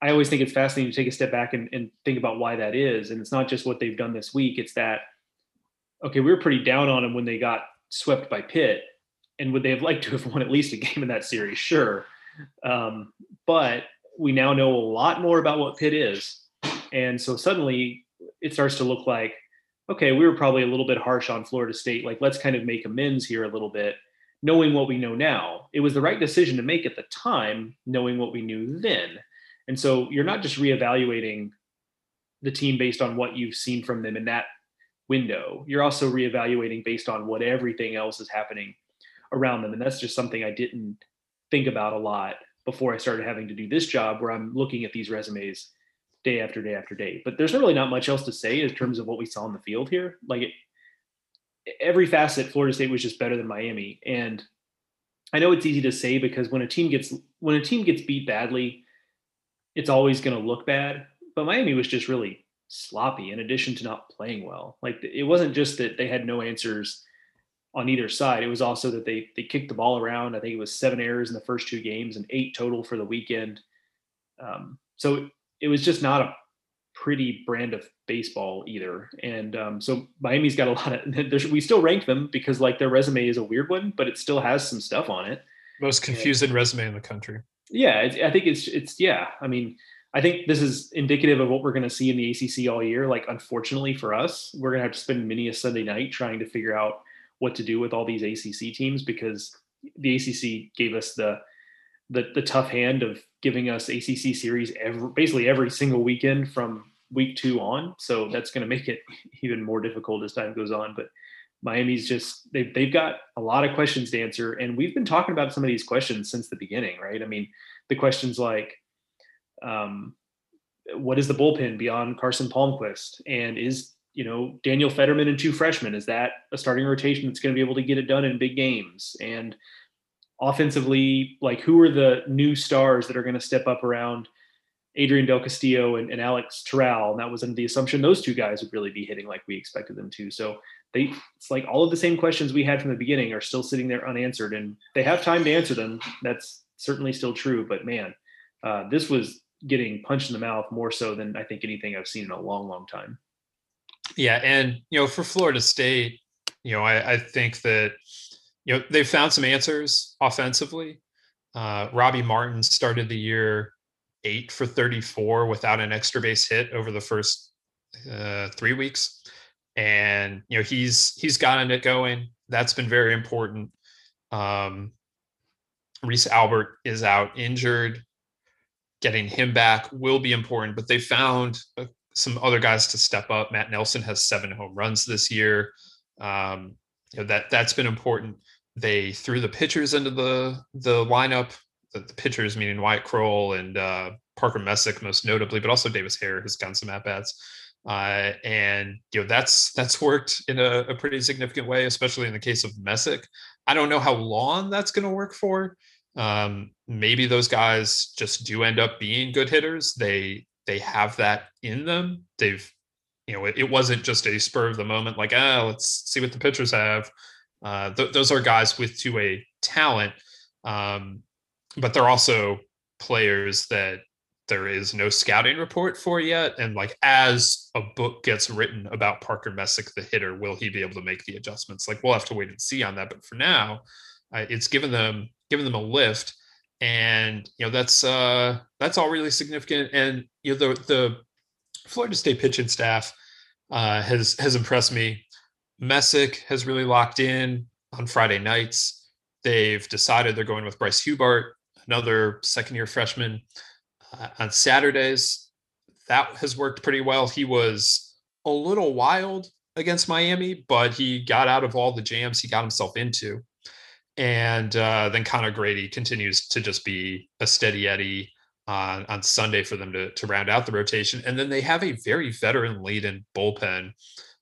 I always think it's fascinating to take a step back and, and think about why that is. And it's not just what they've done this week, it's that okay, we were pretty down on them when they got swept by Pitt. And would they have liked to have won at least a game in that series? Sure. Um, but we now know a lot more about what Pitt is. And so suddenly it starts to look like, okay, we were probably a little bit harsh on Florida State. Like, let's kind of make amends here a little bit, knowing what we know now. It was the right decision to make at the time, knowing what we knew then. And so you're not just reevaluating the team based on what you've seen from them in that window. You're also reevaluating based on what everything else is happening around them. And that's just something I didn't think about a lot before I started having to do this job where I'm looking at these resumes day after day after day. But there's really not much else to say in terms of what we saw in the field here. Like it, every facet, Florida State was just better than Miami. And I know it's easy to say because when a team gets when a team gets beat badly, it's always going to look bad. But Miami was just really sloppy in addition to not playing well. Like it wasn't just that they had no answers on either side. It was also that they they kicked the ball around. I think it was seven errors in the first two games and eight total for the weekend. Um, so it was just not a pretty brand of baseball either. And um, so Miami's got a lot of. we still rank them because like their resume is a weird one, but it still has some stuff on it. Most confusing and, resume in the country. Yeah, I think it's it's yeah. I mean, I think this is indicative of what we're going to see in the ACC all year. Like, unfortunately for us, we're going to have to spend many a Sunday night trying to figure out what to do with all these ACC teams because the ACC gave us the the, the tough hand of giving us ACC series every, basically every single weekend from week two on. So that's going to make it even more difficult as time goes on. But Miami's just they've they've got a lot of questions to answer, and we've been talking about some of these questions since the beginning, right? I mean, the questions like, um, what is the bullpen beyond Carson Palmquist, and is you know, Daniel Federman and two freshmen. Is that a starting rotation that's going to be able to get it done in big games? And offensively, like who are the new stars that are going to step up around Adrian Del Castillo and, and Alex Toral? And that was under the assumption those two guys would really be hitting like we expected them to. So they, it's like all of the same questions we had from the beginning are still sitting there unanswered, and they have time to answer them. That's certainly still true. But man, uh, this was getting punched in the mouth more so than I think anything I've seen in a long, long time. Yeah, and you know, for Florida State, you know, I, I think that you know they've found some answers offensively. Uh, Robbie Martin started the year eight for 34 without an extra base hit over the first uh, three weeks, and you know he's he's gotten it going. That's been very important. Um, Reese Albert is out injured. Getting him back will be important, but they found some other guys to step up. Matt Nelson has seven home runs this year. Um, you know, that that's been important. They threw the pitchers into the the lineup. The, the pitchers meaning Wyatt Crowell and uh, Parker Messick most notably, but also Davis Hare has gotten some at bats. Uh, and you know that's that's worked in a, a, pretty significant way, especially in the case of Messick. I don't know how long that's going to work for. Um, maybe those guys just do end up being good hitters. They they have that in them. They've, you know, it, it wasn't just a spur of the moment, like, ah, let's see what the pitchers have. Uh, th- those are guys with two way talent, um, but they're also players that there is no scouting report for yet. And like, as a book gets written about Parker Messick, the hitter, will he be able to make the adjustments? Like, we'll have to wait and see on that. But for now, uh, it's given them given them a lift. And you know that's uh that's all really significant. And you know the the florida state pitching staff uh has has impressed me. Messick has really locked in on friday nights. They've decided they're going with bryce hubbart another second year freshman uh, on saturdays. That has worked pretty well. He was a little wild against miami but he got out of all the jams he got himself into and uh, then Conor Grady continues to just be a steady Eddie on, on Sunday for them to, to round out the rotation. And then they have a very veteran lead in bullpen.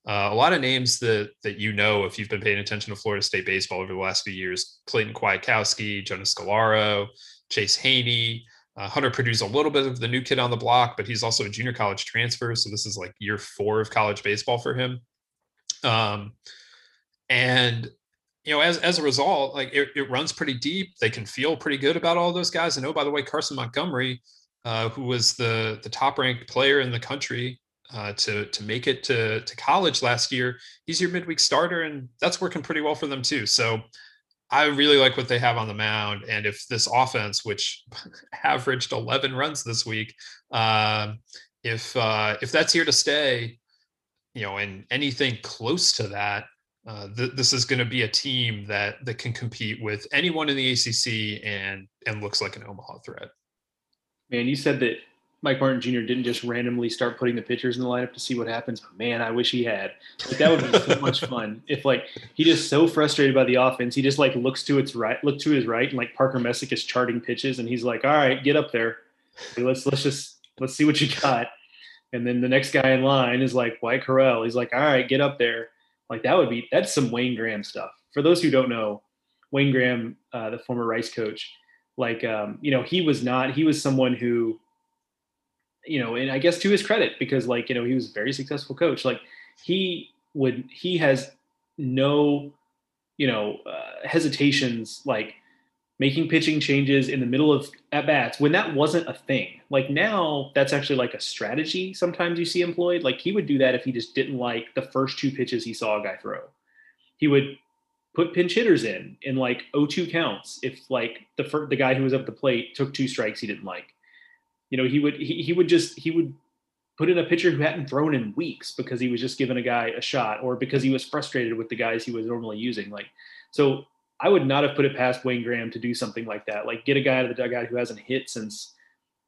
Uh, a lot of names that that you know if you've been paying attention to Florida State baseball over the last few years: Clayton Kwiatkowski, Jonas Scolaro, Chase Haney. Uh, Hunter Purdue's a little bit of the new kid on the block, but he's also a junior college transfer, so this is like year four of college baseball for him. Um, and you know, as as a result, like it, it runs pretty deep. They can feel pretty good about all those guys. And oh, by the way, Carson Montgomery, uh, who was the the top ranked player in the country uh, to to make it to to college last year, he's your midweek starter, and that's working pretty well for them too. So I really like what they have on the mound. And if this offense, which averaged 11 runs this week, uh, if if that's here to stay, you know, and anything close to that uh, th- this is going to be a team that that can compete with anyone in the ACC and and looks like an Omaha threat. Man, you said that Mike Martin Jr. didn't just randomly start putting the pitchers in the lineup to see what happens. man, I wish he had. Like that would be so much fun. If like he just so frustrated by the offense, he just like looks to its right, look to his right, and like Parker Messick is charting pitches, and he's like, "All right, get up there. let's let's just let's see what you got." And then the next guy in line is like Wyatt Crowell. He's like, "All right, get up there." Like that would be that's some Wayne Graham stuff. For those who don't know, Wayne Graham, uh, the former Rice coach, like um, you know, he was not he was someone who, you know, and I guess to his credit because like you know he was a very successful coach. Like he would he has no you know, uh, hesitations like making pitching changes in the middle of at bats when that wasn't a thing. Like now, that's actually like a strategy sometimes you see employed. Like he would do that if he just didn't like the first two pitches he saw a guy throw. He would put pinch hitters in in like 0-2 counts if like the fir- the guy who was up the plate took two strikes he didn't like. You know, he would he, he would just he would put in a pitcher who hadn't thrown in weeks because he was just giving a guy a shot or because he was frustrated with the guys he was normally using. Like, so I would not have put it past Wayne Graham to do something like that. Like, get a guy out of the dugout who hasn't hit since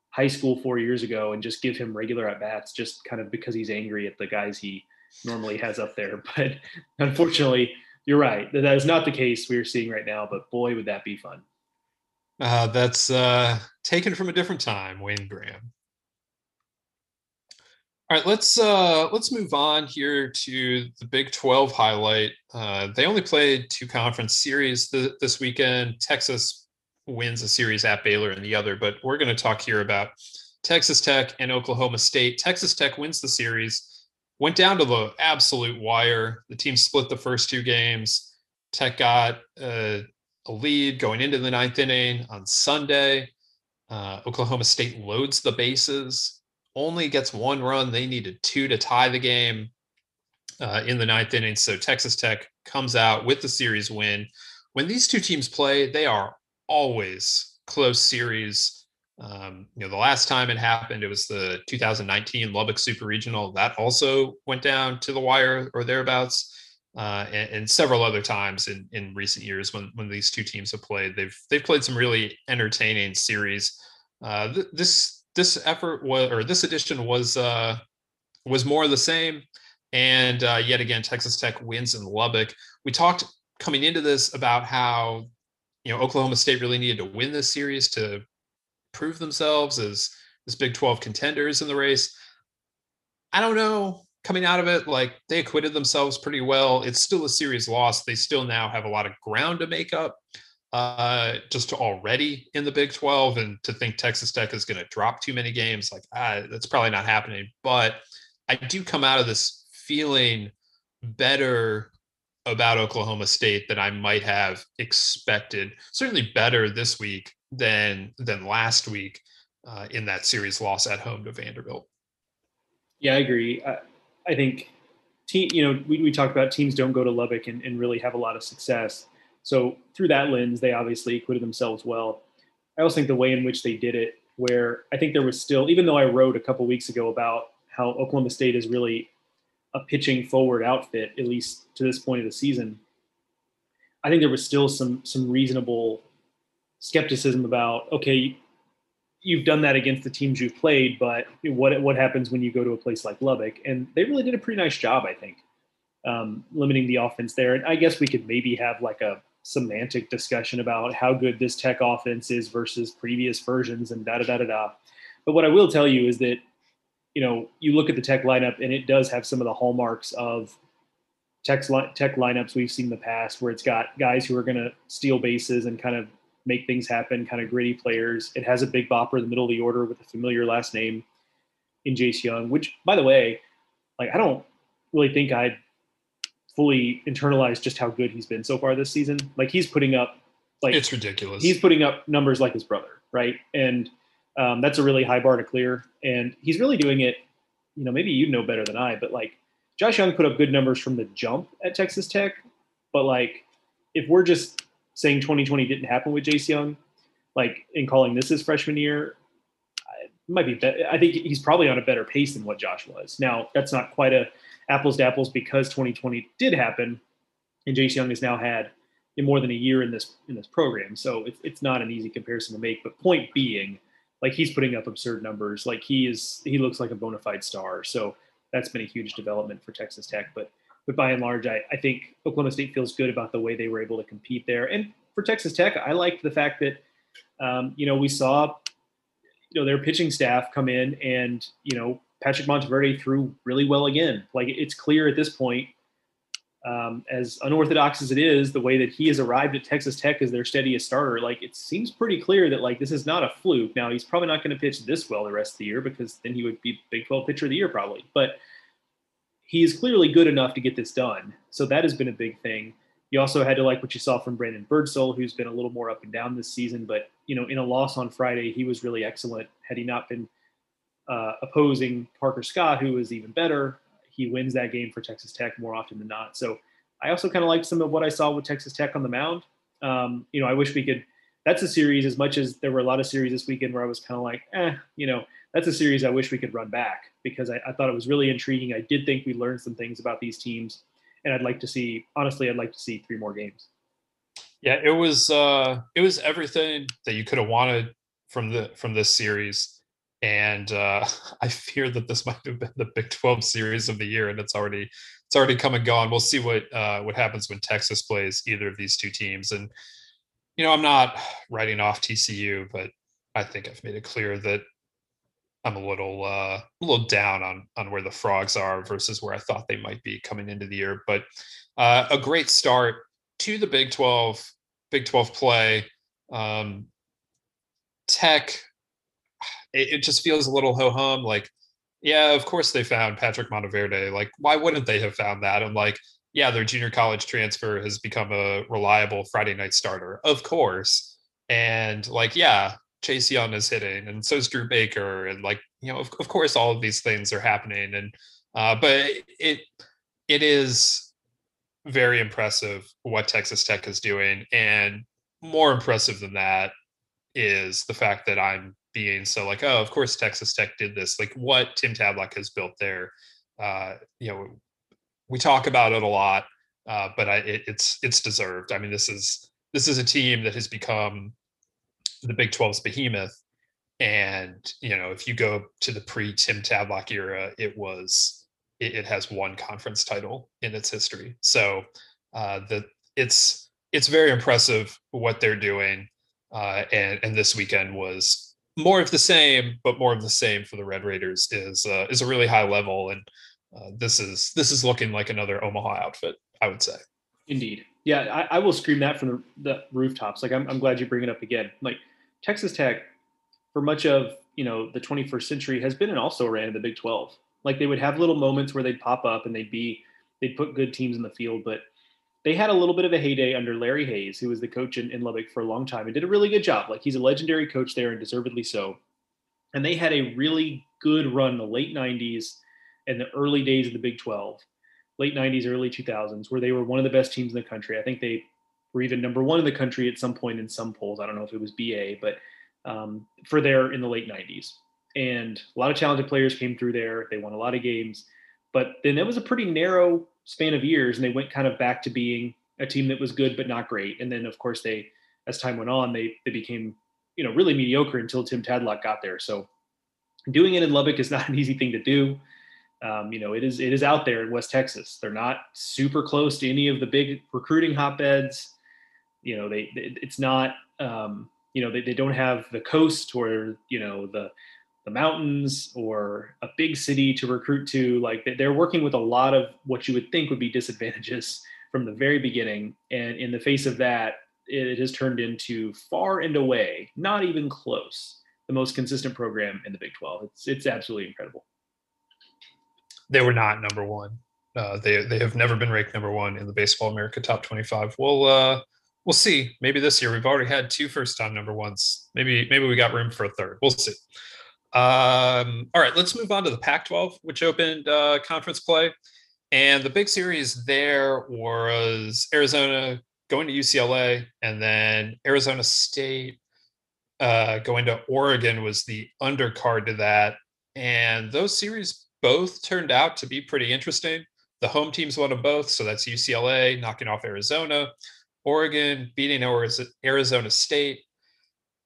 high school four years ago and just give him regular at bats just kind of because he's angry at the guys he normally has up there. But unfortunately, you're right. That is not the case we are seeing right now, but boy, would that be fun. Uh, that's uh, taken from a different time, Wayne Graham. All right, let's uh, let's move on here to the Big 12 highlight. Uh, they only played two conference series th- this weekend. Texas wins a series at Baylor and the other, but we're going to talk here about Texas Tech and Oklahoma State. Texas Tech wins the series, went down to the absolute wire. The team split the first two games. Tech got uh, a lead going into the ninth inning on Sunday. Uh, Oklahoma State loads the bases only gets one run. They needed two to tie the game uh, in the ninth inning. So Texas Tech comes out with the series win. When these two teams play, they are always close series. Um, you know, the last time it happened, it was the 2019 Lubbock Super Regional. That also went down to the wire or thereabouts. Uh, and, and, several other times in, in recent years when, when these two teams have played, they've they've played some really entertaining series. Uh, th- this this effort was or this edition was uh, was more of the same. And uh, yet again, Texas Tech wins in Lubbock. We talked coming into this about how you know Oklahoma State really needed to win this series to prove themselves as as Big 12 contenders in the race. I don't know. Coming out of it, like they acquitted themselves pretty well. It's still a series loss. They still now have a lot of ground to make up uh, just to already in the Big 12, and to think Texas Tech is going to drop too many games, like ah, that's probably not happening. But I do come out of this feeling better about Oklahoma State than I might have expected. Certainly better this week than than last week uh, in that series loss at home to Vanderbilt. Yeah, I agree. I, I think, team, you know, we, we talked about teams don't go to Lubbock and, and really have a lot of success. So through that lens, they obviously acquitted themselves well. I also think the way in which they did it, where I think there was still, even though I wrote a couple weeks ago about how Oklahoma State is really a pitching forward outfit, at least to this point of the season, I think there was still some some reasonable skepticism about okay, you've done that against the teams you've played, but what what happens when you go to a place like Lubbock? And they really did a pretty nice job, I think, um, limiting the offense there. And I guess we could maybe have like a semantic discussion about how good this tech offense is versus previous versions and da da da da da. But what I will tell you is that, you know, you look at the tech lineup and it does have some of the hallmarks of tech, tech lineups we've seen in the past where it's got guys who are going to steal bases and kind of make things happen, kind of gritty players. It has a big bopper in the middle of the order with a familiar last name in Jace Jung, which, by the way, like I don't really think I'd fully internalized just how good he's been so far this season. Like he's putting up like it's ridiculous. He's putting up numbers like his brother, right? And um, that's a really high bar to clear. And he's really doing it. You know, maybe you know better than I, but like Josh Jung put up good numbers from the jump at Texas Tech. But like, if we're just saying 2020 didn't happen with Jace Jung, like in calling this his freshman year, might be. I think he's probably on a better pace than what Josh was. Now, that's not quite a apples to apples because 2020 did happen, and Jace Jung has now had more than a year in this in this program. So it's it's not an easy comparison to make. But point being, like he's putting up absurd numbers. Like he is he looks like a bona fide star. So that's been a huge development for Texas Tech. But but by and large, I, I think Oklahoma State feels good about the way they were able to compete there. And for Texas Tech, I liked the fact that um, you know we saw you know their pitching staff come in and you know Patrick Monteverde threw really well again. Like it's clear at this point, um, as unorthodox as it is, the way that he has arrived at Texas Tech as their steadiest starter, like it seems pretty clear that like this is not a fluke. Now he's probably not going to pitch this well the rest of the year because then he would be Big 12 pitcher of the year probably. But he is clearly good enough to get this done. So that has been a big thing. You also had to like what you saw from Brandon Birdsell, who's been a little more up and down this season. But you know, in a loss on Friday, he was really excellent. Had he not been uh, opposing Parker Scott, who is even better, he wins that game for Texas Tech more often than not. So I also kind of liked some of what I saw with Texas Tech on the mound. Um, you know, I wish we could. That's a series as much as there were a lot of series this weekend where I was kind of like, eh, you know, that's a series I wish we could run back because I, I thought it was really intriguing. I did think we learned some things about these teams, and I'd like to see. Honestly, I'd like to see three more games. Yeah, it was uh, it was everything that you could have wanted from the from this series, and uh, I fear that this might have been the Big Twelve series of the year, and it's already it's already come and gone. We'll see what uh, what happens when Texas plays either of these two teams, and you know I'm not writing off TCU, but I think I've made it clear that I'm a little uh, a little down on on where the frogs are versus where I thought they might be coming into the year. But uh, a great start to the Big 12 Big 12 play. Um, tech, it, it just feels a little ho hum. Like, yeah, of course they found Patrick Monteverde. Like, why wouldn't they have found that? And like, yeah, their junior college transfer has become a reliable Friday night starter, of course. And like, yeah, Jace Jung is hitting, and so is Dru Baker, and like you know, of, of course, all of these things are happening, and uh, but it it is very impressive what Texas Tech is doing, and more impressive than that is the fact that I'm being so like, oh, of course Texas Tech did this. Like what Tim Tadlock has built there, uh, you know, we talk about it a lot, uh, but I, it, it's it's deserved. I mean, this is this is a team that has become the Big 12's behemoth. And you know, if you go to the pre Tim Tadlock era, it was it, it, has one conference title in its history. So uh, the it's it's very impressive what they're doing. Uh, and and this weekend was more of the same, but more of the same for the Red Raiders is uh, is a really high level, and uh, this is this is looking like another Omaha outfit, I would say. Indeed, yeah, I, I will scream that from the, rooftops. Like I'm, I'm glad you bring it up again. Like Texas Tech, for much of you know the 21st century, has been an also ran in the Big 12. Like they would have little moments where they'd pop up and they'd be they'd put good teams in the field, but they had a little bit of a heyday under Larry Hays, who was the coach in, in Lubbock for a long time and did a really good job. Like he's a legendary coach there and deservedly so. And they had a really good run in the late 90s and the early days of the Big 12, late 90s, early 2000s, where they were one of the best teams in the country. I think they were even number one in the country at some point in some polls. I don't know if it was BA, but um, for there in the late 90s. And a lot of talented players came through there. They won a lot of games. But then it was a pretty narrow span of years, and they went kind of back to being a team that was good but not great. And then, of course, they, as time went on, they they became, you know, really mediocre until Tim Tadlock got there. So doing it in Lubbock is not an easy thing to do. Um, you know, it is it is out there in West Texas. They're not super close to any of the big recruiting hotbeds you know they it's not um, you know they, they don't have the coast or you know the the mountains or a big city to recruit to like they're working with a lot of what you would think would be disadvantages from the very beginning and in the face of that it has turned into far and away not even close the most consistent program in the big 12 it's it's absolutely incredible they were not number one uh, they they have never been ranked number one in the baseball america top 25 well uh we'll see. Maybe this year we've already had two first time number ones. Maybe maybe we got room for a third. We'll see. Um, all right, let's move on to the Pac-12, which opened uh, conference play, and the big series there was Arizona going to UCLA, and then Arizona State uh, going to Oregon was the undercard to that, and those series both turned out to be pretty interesting. The home teams won them both, so that's UCLA knocking off Arizona. Oregon beating Arizona State.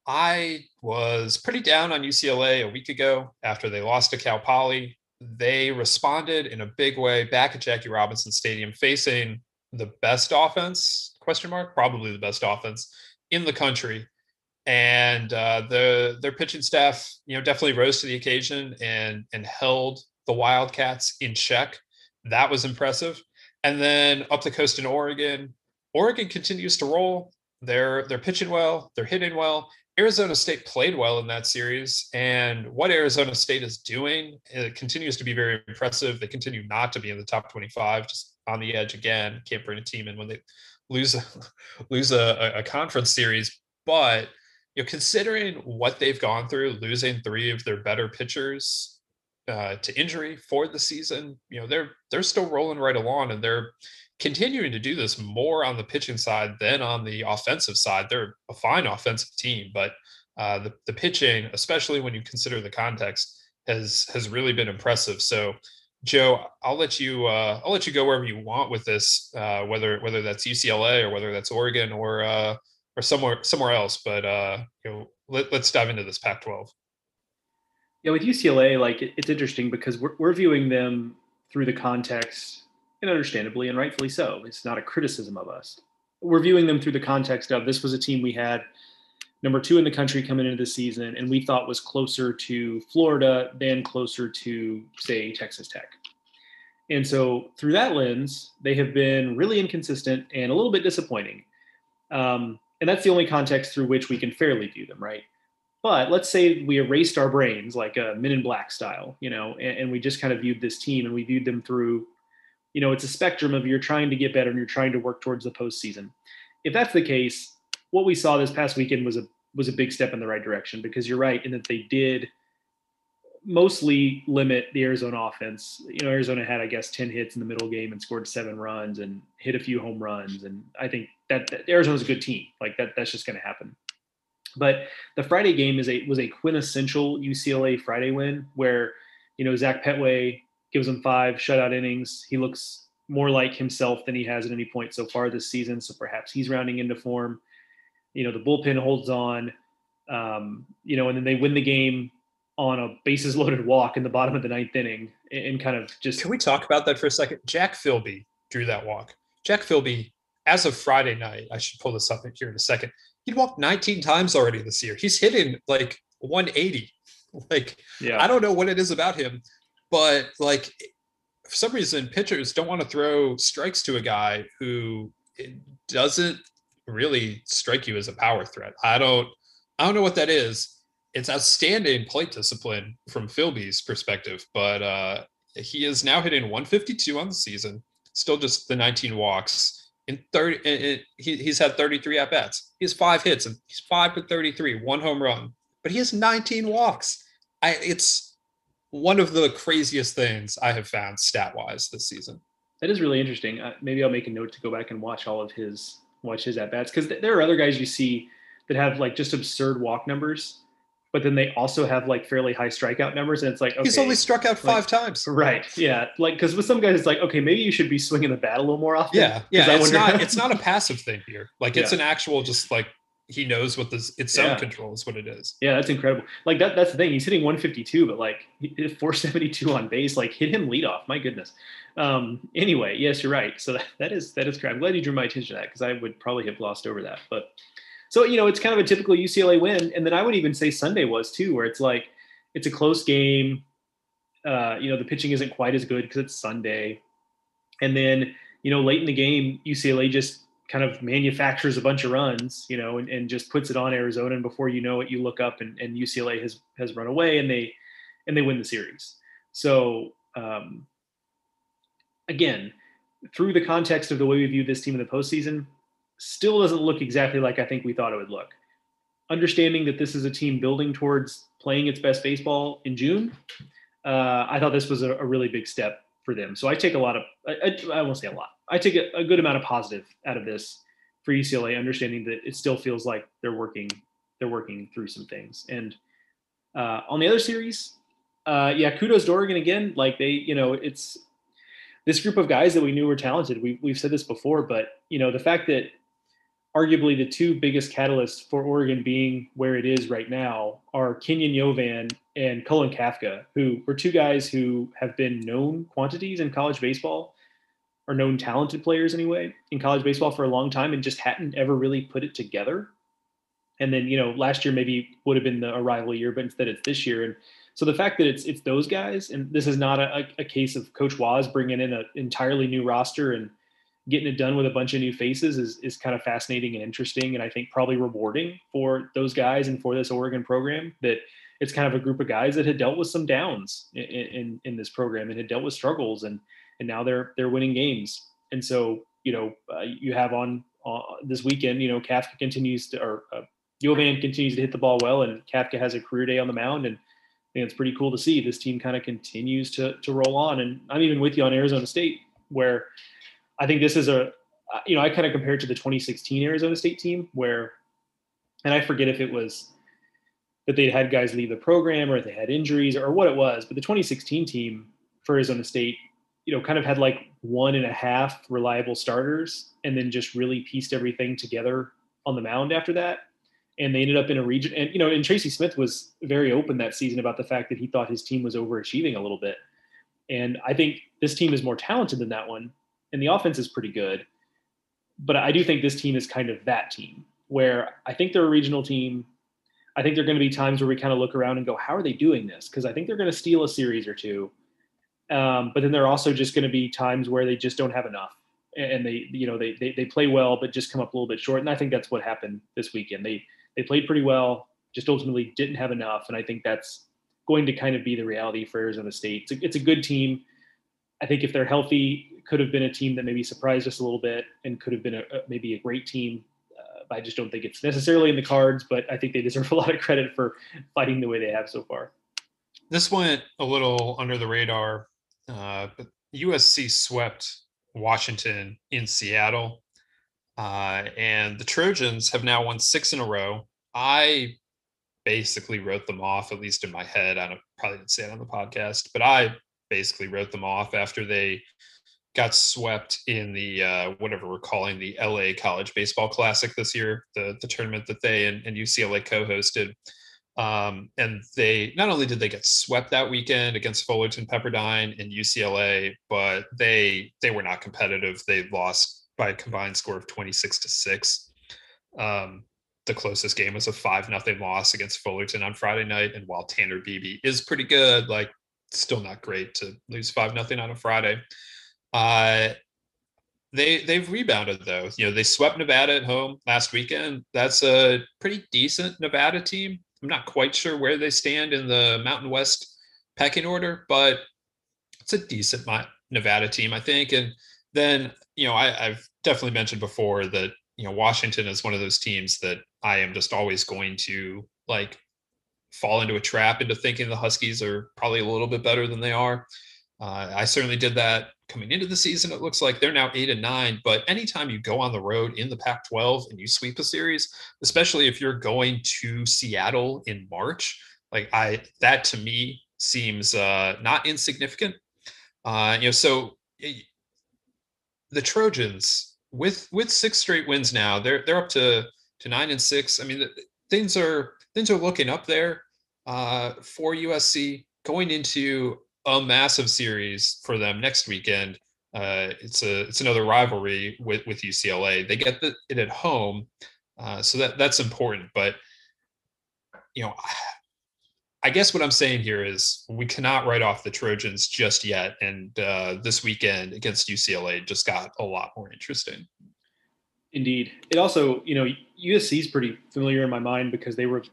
I was pretty down on UCLA a week ago after they lost to Cal Poly. They responded in a big way back at Jackie Robinson Stadium, facing the best offense question mark probably the best offense in the country and uh, the their pitching staff you know definitely rose to the occasion and and held the wildcats in check that was impressive and then up the coast in oregon Oregon continues to roll. They're they're pitching well. They're hitting well. Arizona State played well in that series, and what Arizona State is doing it continues to be very impressive. They continue not to be in the top 25, just on the edge again. Can't bring a team in when they lose a, lose a, a conference series, but you know, considering what they've gone through, losing three of their better pitchers uh, to injury for the season, you know, they're they're still rolling right along, and they're continuing to do this more on the pitching side than on the offensive side. They're a fine offensive team, but uh, the the pitching, especially when you consider the context, has has really been impressive. So Joe, I'll let you uh, I'll let you go wherever you want with this, uh, whether whether that's UCLA or whether that's Oregon or uh, or somewhere somewhere else. But uh, you know, let, us dive into this Pac-12. Yeah, with UCLA, like it, it's interesting because we're we're viewing them through the context, and understandably and rightfully so. It's not a criticism of us. We're viewing them through the context of this was a team we had number two in the country coming into the season, and we thought was closer to Florida than closer to, say, Texas Tech. And so, through that lens, they have been really inconsistent and a little bit disappointing. Um, and that's the only context through which we can fairly view them, right? But let's say we erased our brains like a Men in Black style, you know, and, and we just kind of viewed this team and we viewed them through, you know, it's a spectrum of you're trying to get better and you're trying to work towards the postseason. If that's the case, what we saw this past weekend was a was a big step in the right direction because you're right in that they did mostly limit the Arizona offense. You know, Arizona had I guess 10 hits in the middle game and scored seven runs and hit a few home runs and I think that, that Arizona's a good team. Like that that's just going to happen. But the Friday game is a was a quintessential UCLA Friday win where you know Zach Pettway gives them five shutout innings. He looks more like himself than he has at any point so far this season. So perhaps he's rounding into form. You know the bullpen holds on um, you know and then they win the game on a bases loaded walk in the bottom of the ninth inning and kind of just can we talk about that for a second? Jack philby drew that walk. Jack philby as of friday night i should pull this up here in a second he'd walked 19 times already this year. He's hitting like 180 like yeah. I don't know what it is about him but like for some reason pitchers don't want to throw strikes to a guy who doesn't really strike you as a power threat. I don't I don't know what that is. It's outstanding plate discipline from Philby's perspective, but uh, he is now hitting 152 on the season, still just the 19 walks. In 30, it, he, he's had 33 at bats. He has five hits and he's five for 33, one home run, but he has 19 walks. I, it's one of the craziest things I have found stat wise this season. That is really interesting. Uh, maybe I'll make a note to go back and watch all of his watch his at bats because there are other guys you see that have like just absurd walk numbers, but then they also have like fairly high strikeout numbers, and it's like okay, he's only struck out five like, times. Right? Yeah, like because with some guys it's like okay, maybe you should be swinging the bat a little more often. Yeah, yeah. It's not it's not a passive thing here. Like it's yeah. an actual just like he knows what this it's sound yeah. control is what it is. Yeah, that's incredible. Like that that's the thing. He's hitting 152, but like 472 on base. Like hit him lead off. My goodness. Um, anyway, yes, you're right. So that, that is that is correct. I'm glad you drew my attention to that because I would probably have glossed over that. But so you know, it's kind of a typical UCLA win, and then I would even say Sunday was too, where it's like it's a close game. Uh, you know, the pitching isn't quite as good because it's Sunday, and then you know, late in the game, UCLA just kind of manufactures a bunch of runs, you know, and, and just puts it on Arizona. And before you know it, you look up and, and UCLA has has run away and they and they win the series. So um, again, through the context of the way we view this team in the postseason, still doesn't look exactly like I think we thought it would look. Understanding that this is a team building towards playing its best baseball in June, uh, I thought this was a, a really big step for them. So I take a lot of, I, I, I won't say a lot, I take a, a, good amount of positive out of this for UCLA, understanding that it still feels like they're working, they're working through some things. And uh, on the other series, uh, yeah, kudos to Oregon again. Like they, you know, it's this group of guys that we knew were talented. We, we've said this before, but you know, the fact that arguably the two biggest catalysts for Oregon being where it is right now are Kenyon Yovan and Cullen Kafka, who were two guys who have been known quantities in college baseball or known talented players anyway in college baseball for a long time and just hadn't ever really put it together. And then, you know, last year maybe would have been the arrival year, but instead it's this year. And so the fact that it's it's those guys, and this is not a, a case of Coach Waz bringing in an entirely new roster and getting it done with a bunch of new faces is, is kind of fascinating and interesting and i think probably rewarding for those guys and for this oregon program that it's kind of a group of guys that had dealt with some downs in, in, in this program and had dealt with struggles and and now they're they're winning games and so you know uh, you have on uh, this weekend. You know, Kafka continues to, or uh, continues to hit the ball well, and Kafka has a career day on the mound, and, and it's pretty cool to see this team kind of continues to to roll on. And I'm even with you on Arizona State, where I think this is a, uh, you know, I kind of compare it to the 2016 Arizona State team, where, and I forget if it was that they'd had guys leave the program or they had injuries or what it was, but the 2016 team for Arizona State, you know, kind of had like one and a half reliable starters and then just really pieced everything together on the mound after that. And they ended up in a region. And, you know, and Tracy Smith was very open that season about the fact that he thought his team was overachieving a little bit. And I think this team is more talented than that one. And the offense is pretty good. But I do think this team is kind of that team where I think they're a regional team. I think there are going to be times where we kind of look around and go, how are they doing this? Because I think they're going to steal a series or two. Um, but then there are also just going to be times where they just don't have enough. And they you know they, they they play well but just come up a little bit short. And i think that's what happened this weekend. They they played pretty well just ultimately didn't have enough. And i think that's going to kind of be the reality for arizona state. It's a, it's a good team. I think if they're healthy could have been a team that maybe surprised us a little bit and could have been a, maybe a great team i just don't think it's necessarily in the cards but i think they deserve a lot of credit for fighting the way they have so far this went a little under the radar uh, but usc swept Washington in Seattle. Uh, and the Trojans have now won six in a row. I basically wrote them off, at least in my head. I don't, probably didn't say it on the podcast, but I basically wrote them off after they got swept in the uh, whatever we're calling the LA College Baseball Classic this year, the the tournament that they and, and UCLA co-hosted. Um, and they not only did they get swept that weekend against Fullerton Pepperdine and UCLA, but they they were not competitive. They lost by a combined score of 26 to 6. Um, the closest game was a 5 nothing loss against Fullerton on Friday night. And while Tanner Bibee is pretty good, like still not great to lose 5 nothing on a Friday. Uh, they they've rebounded though. You know, they swept Nevada at home last weekend. That's a pretty decent Nevada team. I'm not quite sure where they stand in the Mountain West pecking order, but it's a decent Nevada team, I think. And then, you know, I, I've definitely mentioned before that, you know, Washington is one of those teams that I am just always going to like fall into a trap into thinking the Huskies are probably a little bit better than they are. Uh, I certainly did that coming into the season. It looks like they're now eight and nine. But anytime you go on the road in the Pac 12 and you sweep a series, especially if you're going to Seattle in March, like I, that to me seems uh, not insignificant. Uh, you know, so it, the Trojans with with six straight wins now, they're they're up to to nine and six. I mean, things are things are looking up there uh, for USC going into a massive series for them next weekend. Uh, it's a it's another rivalry with with UCLA. They get the, it at home, uh, so that that's important. But you know, I guess what I'm saying here is we cannot write off the Trojans just yet. And uh, this weekend against UCLA just got a lot more interesting. Indeed, it also you know USC is pretty familiar in my mind because they were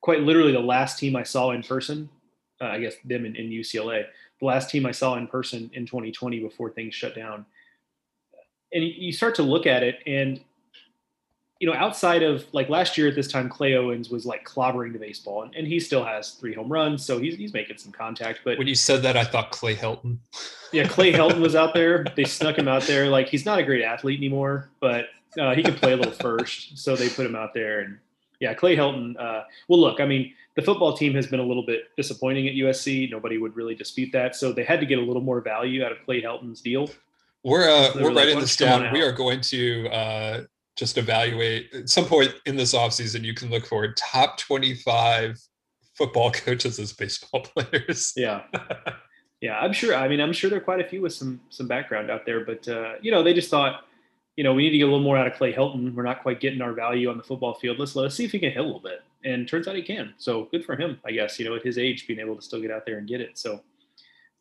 quite literally the last team I saw in person uh, I guess them in, in UCLA. The last team I saw in person in 2020 before things shut down. And you start to look at it, and you know, outside of like last year at this time, Clay Owens was like clobbering the baseball, and, and he still has three home runs, so he's he's making some contact. But when you said that, I thought Clay Helton. Yeah, Clay Helton was out there. They snuck him out there. Like he's not a great athlete anymore, but uh, he can play a little first, so they put him out there. And yeah, Clay Helton. Uh, well, look, I mean, the football team has been a little bit disappointing at USC. Nobody would really dispute that. So they had to get a little more value out of Clay Helton's deal. We're uh, so we're like, this down. We are going to uh, just evaluate at some point in this offseason. You can look for top twenty-five football coaches as baseball players. Yeah. Yeah, I'm sure. I mean, I'm sure there are quite a few with some some background out there, but uh, you know, they just thought you know, we need to get a little more out of Clay Helton. We're not quite getting our value on the football field. Let's let's see if he can hit a little bit. And turns out he can. So good for him, I guess. You know, at his age, being able to still get out there and get it. So,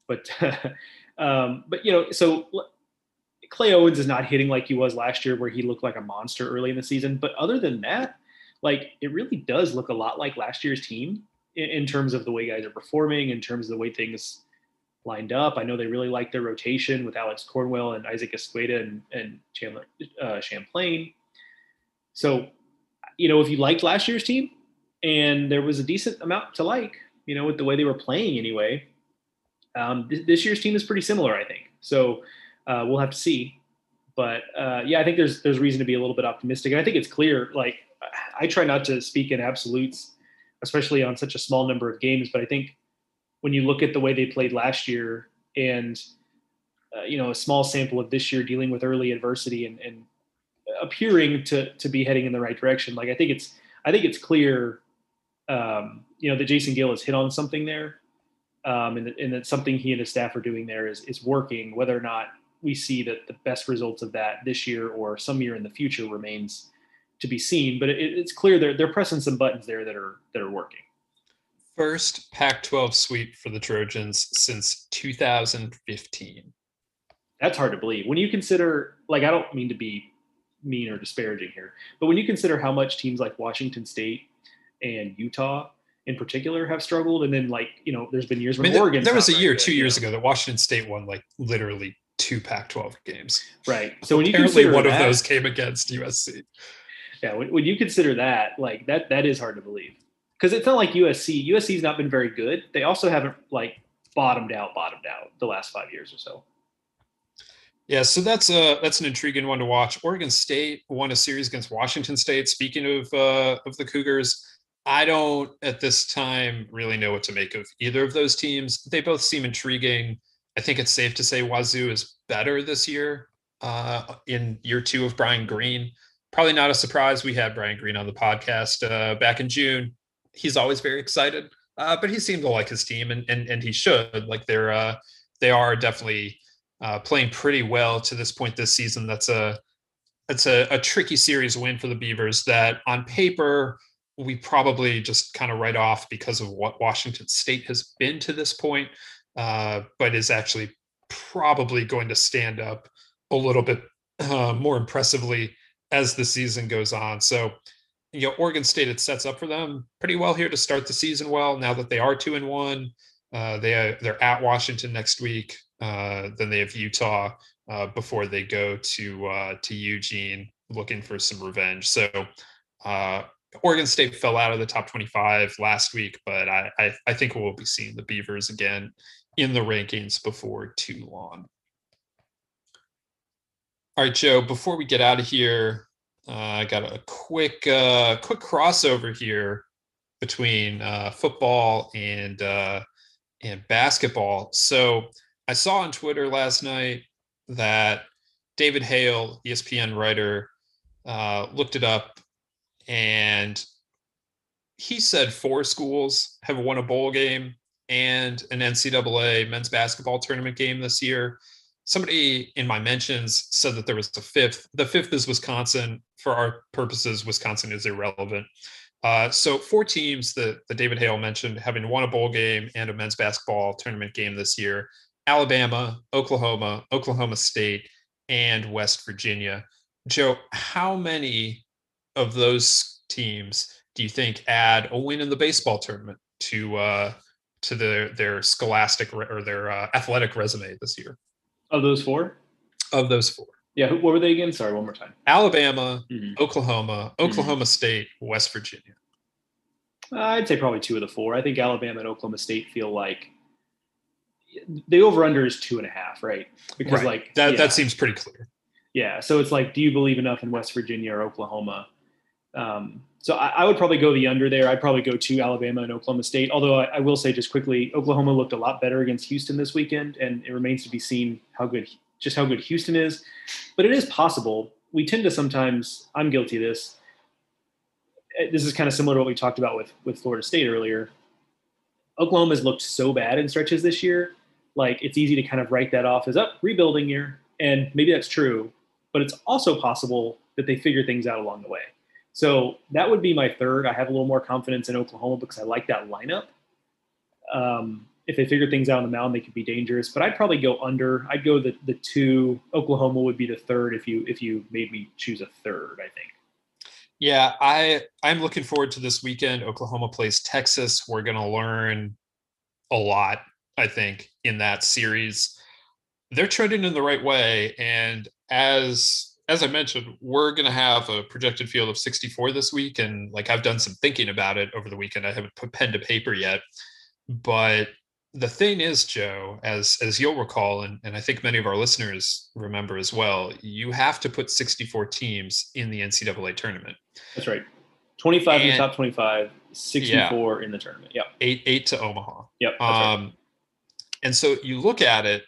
but um, but you know, so Clay Owens is not hitting like he was last year, where he looked like a monster early in the season. But other than that, like it really does look a lot like last year's team in, in terms of the way guys are performing, in terms of the way things lined up. I know they really like their rotation with Alex Cornwell and Isaac Esqueda and, and Chandler uh, Champlain. So, you know, if you liked last year's team and there was a decent amount to like, you know, with the way they were playing anyway, um, th- this year's team is pretty similar, I think. So uh, we'll have to see. But uh, yeah, I think there's there's reason to be a little bit optimistic, and I think it's clear. Like I try not to speak in absolutes, especially on such a small number of games. But I think when you look at the way they played last year and uh, you know a small sample of this year dealing with early adversity and, and appearing to to be heading in the right direction, like I think it's I think it's clear, um, you know, that Jason Gill has hit on something there, um, and, that, and that something he and his staff are doing there is is working. Whether or not we see that the best results of that this year or some year in the future remains to be seen. But it, it's clear they're they're pressing some buttons there that are that are working. First Pac-12 sweep for the Trojans since 2015. That's hard to believe when you consider. Like, I don't mean to be mean or disparaging here, but when you consider how much teams like Washington State and Utah in particular have struggled, and then like you know, there's been years when I mean, Oregon. There, there was a year, two years know. ago, that Washington State won like literally two Pac-12 games. Right. So when you apparently one that, of those came against USC. Yeah, when, when, you consider that, like that, that is hard to believe because it's not like USC. USC's not been very good. They also haven't like bottomed out, bottomed out the last five years or so. Yeah, so that's a that's an intriguing one to watch. Oregon State won a series against Washington State. Speaking of uh, of the Cougars, I don't at this time really know what to make of either of those teams. They both seem intriguing. I think it's safe to say Wazoo is better this year uh, in year two of Brian Green. Probably not a surprise. We had Brian Green on the podcast uh, back in June. He's always very excited, uh, but he seemed to like his team, and and, and he should. Like they're uh, they are definitely uh, playing pretty well to this point this season. That's a it's a, a tricky series win for the Beavers. That on paper we probably just kind of write off because of what Washington State has been to this point uh, but is actually probably going to stand up a little bit uh, more impressively as the season goes on. So, you know, Oregon State it sets up for them pretty well here to start the season well. Now that they are two and one, uh, they they're at Washington next week. Uh, then they have Utah uh, before they go to uh, to Eugene looking for some revenge. So uh, Oregon State fell out of the top 25 last week, but I, I, I think we'll be seeing the Beavers again in the rankings before too long. All right, Joe, before we get out of here, uh, I got a quick uh, quick crossover here between uh, football and uh, and basketball. So I saw on Twitter last night that David Hale, ESPN writer, uh, looked it up, and he said four schools have won a bowl game and an NCAA men's basketball tournament game this year. Somebody in my mentions said that there was a fifth. The fifth is Wisconsin. For our purposes, Wisconsin is irrelevant. Uh, so four teams that, that David Hale mentioned having won a bowl game and a men's basketball tournament game this year: Alabama, Oklahoma, Oklahoma State, and West Virginia. Joe, how many of those teams do you think add a win in the baseball tournament to uh, to their their scholastic re- or their uh, athletic resume this year. Of those four? Of those four. Yeah, what were they again? Sorry, one more time. Alabama, mm-hmm. Oklahoma, mm-hmm. Oklahoma mm-hmm. State, West Virginia. Uh, I'd say probably two of the four. I think Alabama and Oklahoma State feel like the over under is two and a half, right? Because right. like that yeah. that seems pretty clear. Yeah. So it's like, do you believe enough in West Virginia or Oklahoma um, so I, I, would probably go the under there. I'd probably go to Alabama and Oklahoma State. Although I, I, will say just quickly, Oklahoma looked a lot better against Houston this weekend, and it remains to be seen how good just how good Houston is. But it is possible. We tend to sometimes. I'm guilty of this. Eh, this is kind of similar to what we talked about with with Florida State earlier. Oklahoma has looked so bad in stretches this year. Like it's easy to kind of write that off as up oh, rebuilding year, and maybe that's true. But it's also possible that they figure things out along the way. So that would be my third. I have a little more confidence in Oklahoma because I like that lineup. Um, if they figure things out on the mound, they could be dangerous. But I'd probably go under. I'd go the the two. Oklahoma would be the third if you if you made me choose a third. I think. Yeah, I I'm looking forward to this weekend. Oklahoma plays Texas. We're gonna learn a lot I think, in that series. They're trending in the right way. And as as I mentioned, we're going to have a projected field of 64 this week. And like I've done some thinking about it over the weekend. I haven't put pen to paper yet. But the thing is, Joe, as as you'll recall, and, and I think many of our listeners remember as well, you have to put 64 teams in the NCAA tournament. That's right. 25 and, in the top 25, 64 yeah, in the tournament. Yep. Eight eight to Omaha. Yep. Um, right. and so you look at it,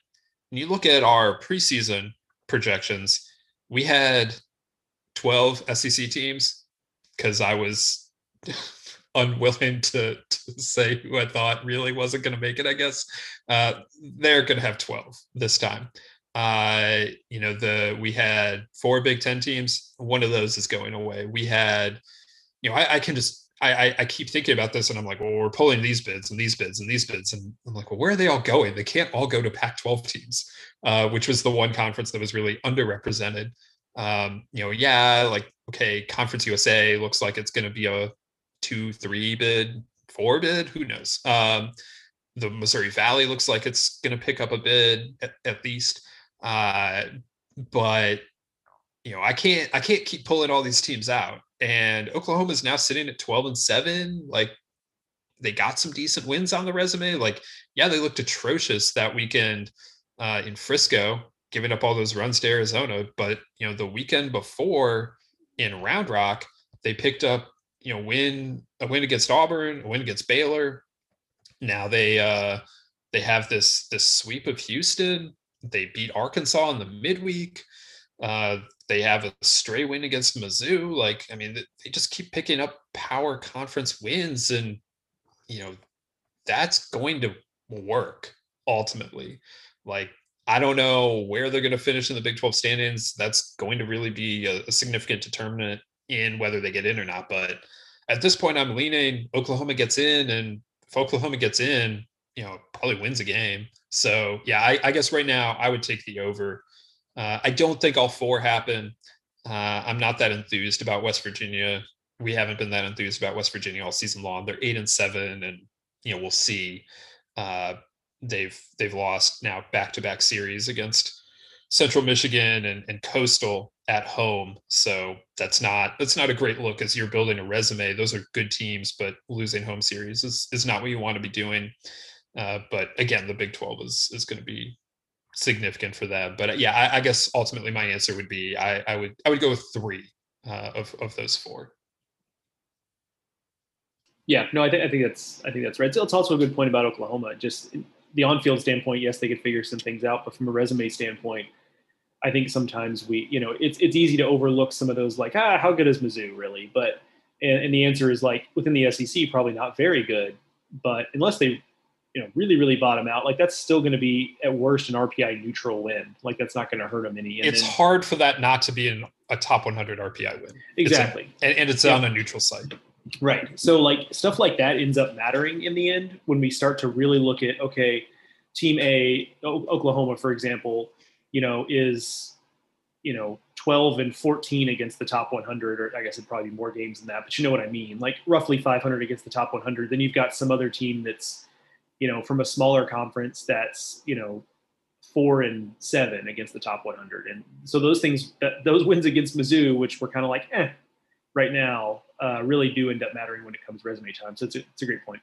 and you look at our preseason projections we had 12 SEC teams because I was unwilling to, to, say who I thought really wasn't going to make it, I guess. Uh, they're going to have 12 this time. Uh, you know, the we had four Big Ten teams. One of those is going away. We had, you know, I, I can just I, I, keep thinking about this and I'm like, well, we're pulling these bids and these bids and these bids. And I'm like, well, where are they all going? They can't all go to Pac 12 teams, uh, which was the one conference that was really underrepresented. Um, you know, yeah, like, okay, Conference USA looks like it's going to be a two, three bid, four bid, who knows? Um, the Missouri Valley looks like it's going to pick up a bid at, at least. Uh, but you know, I can't I can't keep pulling all these teams out and Oklahoma is now sitting at 12 and 7. Like they got some decent wins on the resume. Like, yeah, they looked atrocious that weekend uh, in Frisco, giving up all those runs to Arizona. But you know, the weekend before in Round Rock, they picked up, you know, win a win against Auburn, a win against Baylor. Now they uh they have this this sweep of Houston. They beat Arkansas in the midweek. Uh, they have a stray win against Mizzou. Like, I mean, they just keep picking up power conference wins, and you know, that's going to work ultimately. Like, I don't know where they're going to finish in the Big 12 standings. That's going to really be a, a significant determinant in whether they get in or not. But at this point, I'm leaning Oklahoma gets in, and if Oklahoma gets in, you know, probably wins a game. So yeah, I, I guess right now I would take the over uh, I don't think all four happen. Uh, I'm not that enthused about West Virginia. We haven't been that enthused about West Virginia all season long. They're eight and seven, and you know we'll see. Uh, they've they've lost now back to back series against Central Michigan and, and Coastal at home. So that's not that's not a great look as you're building a resume. Those are good teams, but losing home series is is not what you want to be doing. Uh, but again, the Big 12 is is going to be significant for them. But uh, yeah, I, I, guess ultimately my answer would be I, I would I would go with three uh, of of those four. Yeah, no, I think I think that's I think that's right. So it's also a good point about Oklahoma. Just the on-field standpoint, yes, they could figure some things out, but from a resume standpoint, I think sometimes we, you know, it's it's easy to overlook some of those like ah, how good is Mizzou really? But and, and the answer is like within the SEC, probably not very good. But unless they you know really really bottom out like that's still going to be at worst an rpi neutral win. Like that's not going to hurt them any. And it's then, hard for that not to be in a top 100 rpi win. Exactly a, and, and, it's yeah. on a neutral site. Right. So like stuff like that ends up mattering in the end when we start to really look at okay team a o- oklahoma for example you know is you know 12 and 14 against the top 100 or i guess it'd probably be more games than that but you know what i mean. Like roughly 500 against the top 100 then you've got some other team that's you know, from a smaller conference that's, you know, four and seven against the top 100. And so those things, those wins against Mizzou, which were kind of like, eh, right now, uh, really do end up mattering when it comes resume time. So it's a, it's a great point.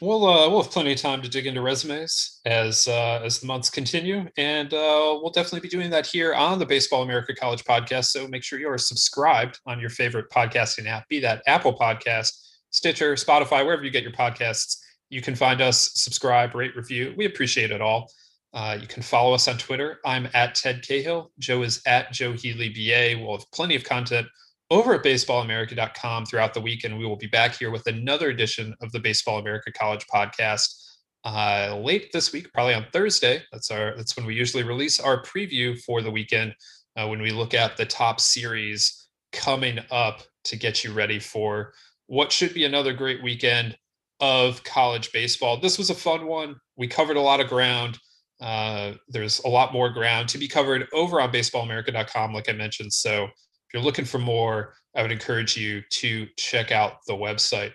We'll uh, we'll have plenty of time to dig into resumes as uh, as the months continue, and uh, we'll definitely be doing that here on the Baseball America College Podcast. So make sure you are subscribed on your favorite podcasting app, be that Apple Podcast, Stitcher, Spotify, wherever you get your podcasts. You can find us, subscribe, rate, review. We appreciate it all. Uh, you can follow us on Twitter. I'm at Ted Cahill. Joe is at Joe Healy BA. We'll have plenty of content over at baseballamerica.com throughout the week, and we will be back here with another edition of the Baseball America College podcast uh, late this week, probably on Thursday. That's our that's when we usually release our preview for the weekend. Uh, when we look at the top series coming up to get you ready for what should be another great weekend of college baseball. This was a fun one. We covered a lot of ground. Uh, there's a lot more ground to be covered over on baseballamerica.com, like I mentioned. So if you're looking for more, I would encourage you to check out the website.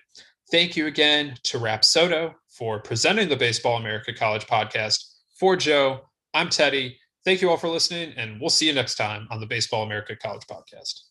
Thank you again to Rapsodo for presenting the Baseball America College podcast. For Joe, I'm Teddy. Thank you all for listening, and we'll see you next time on the Baseball America College podcast.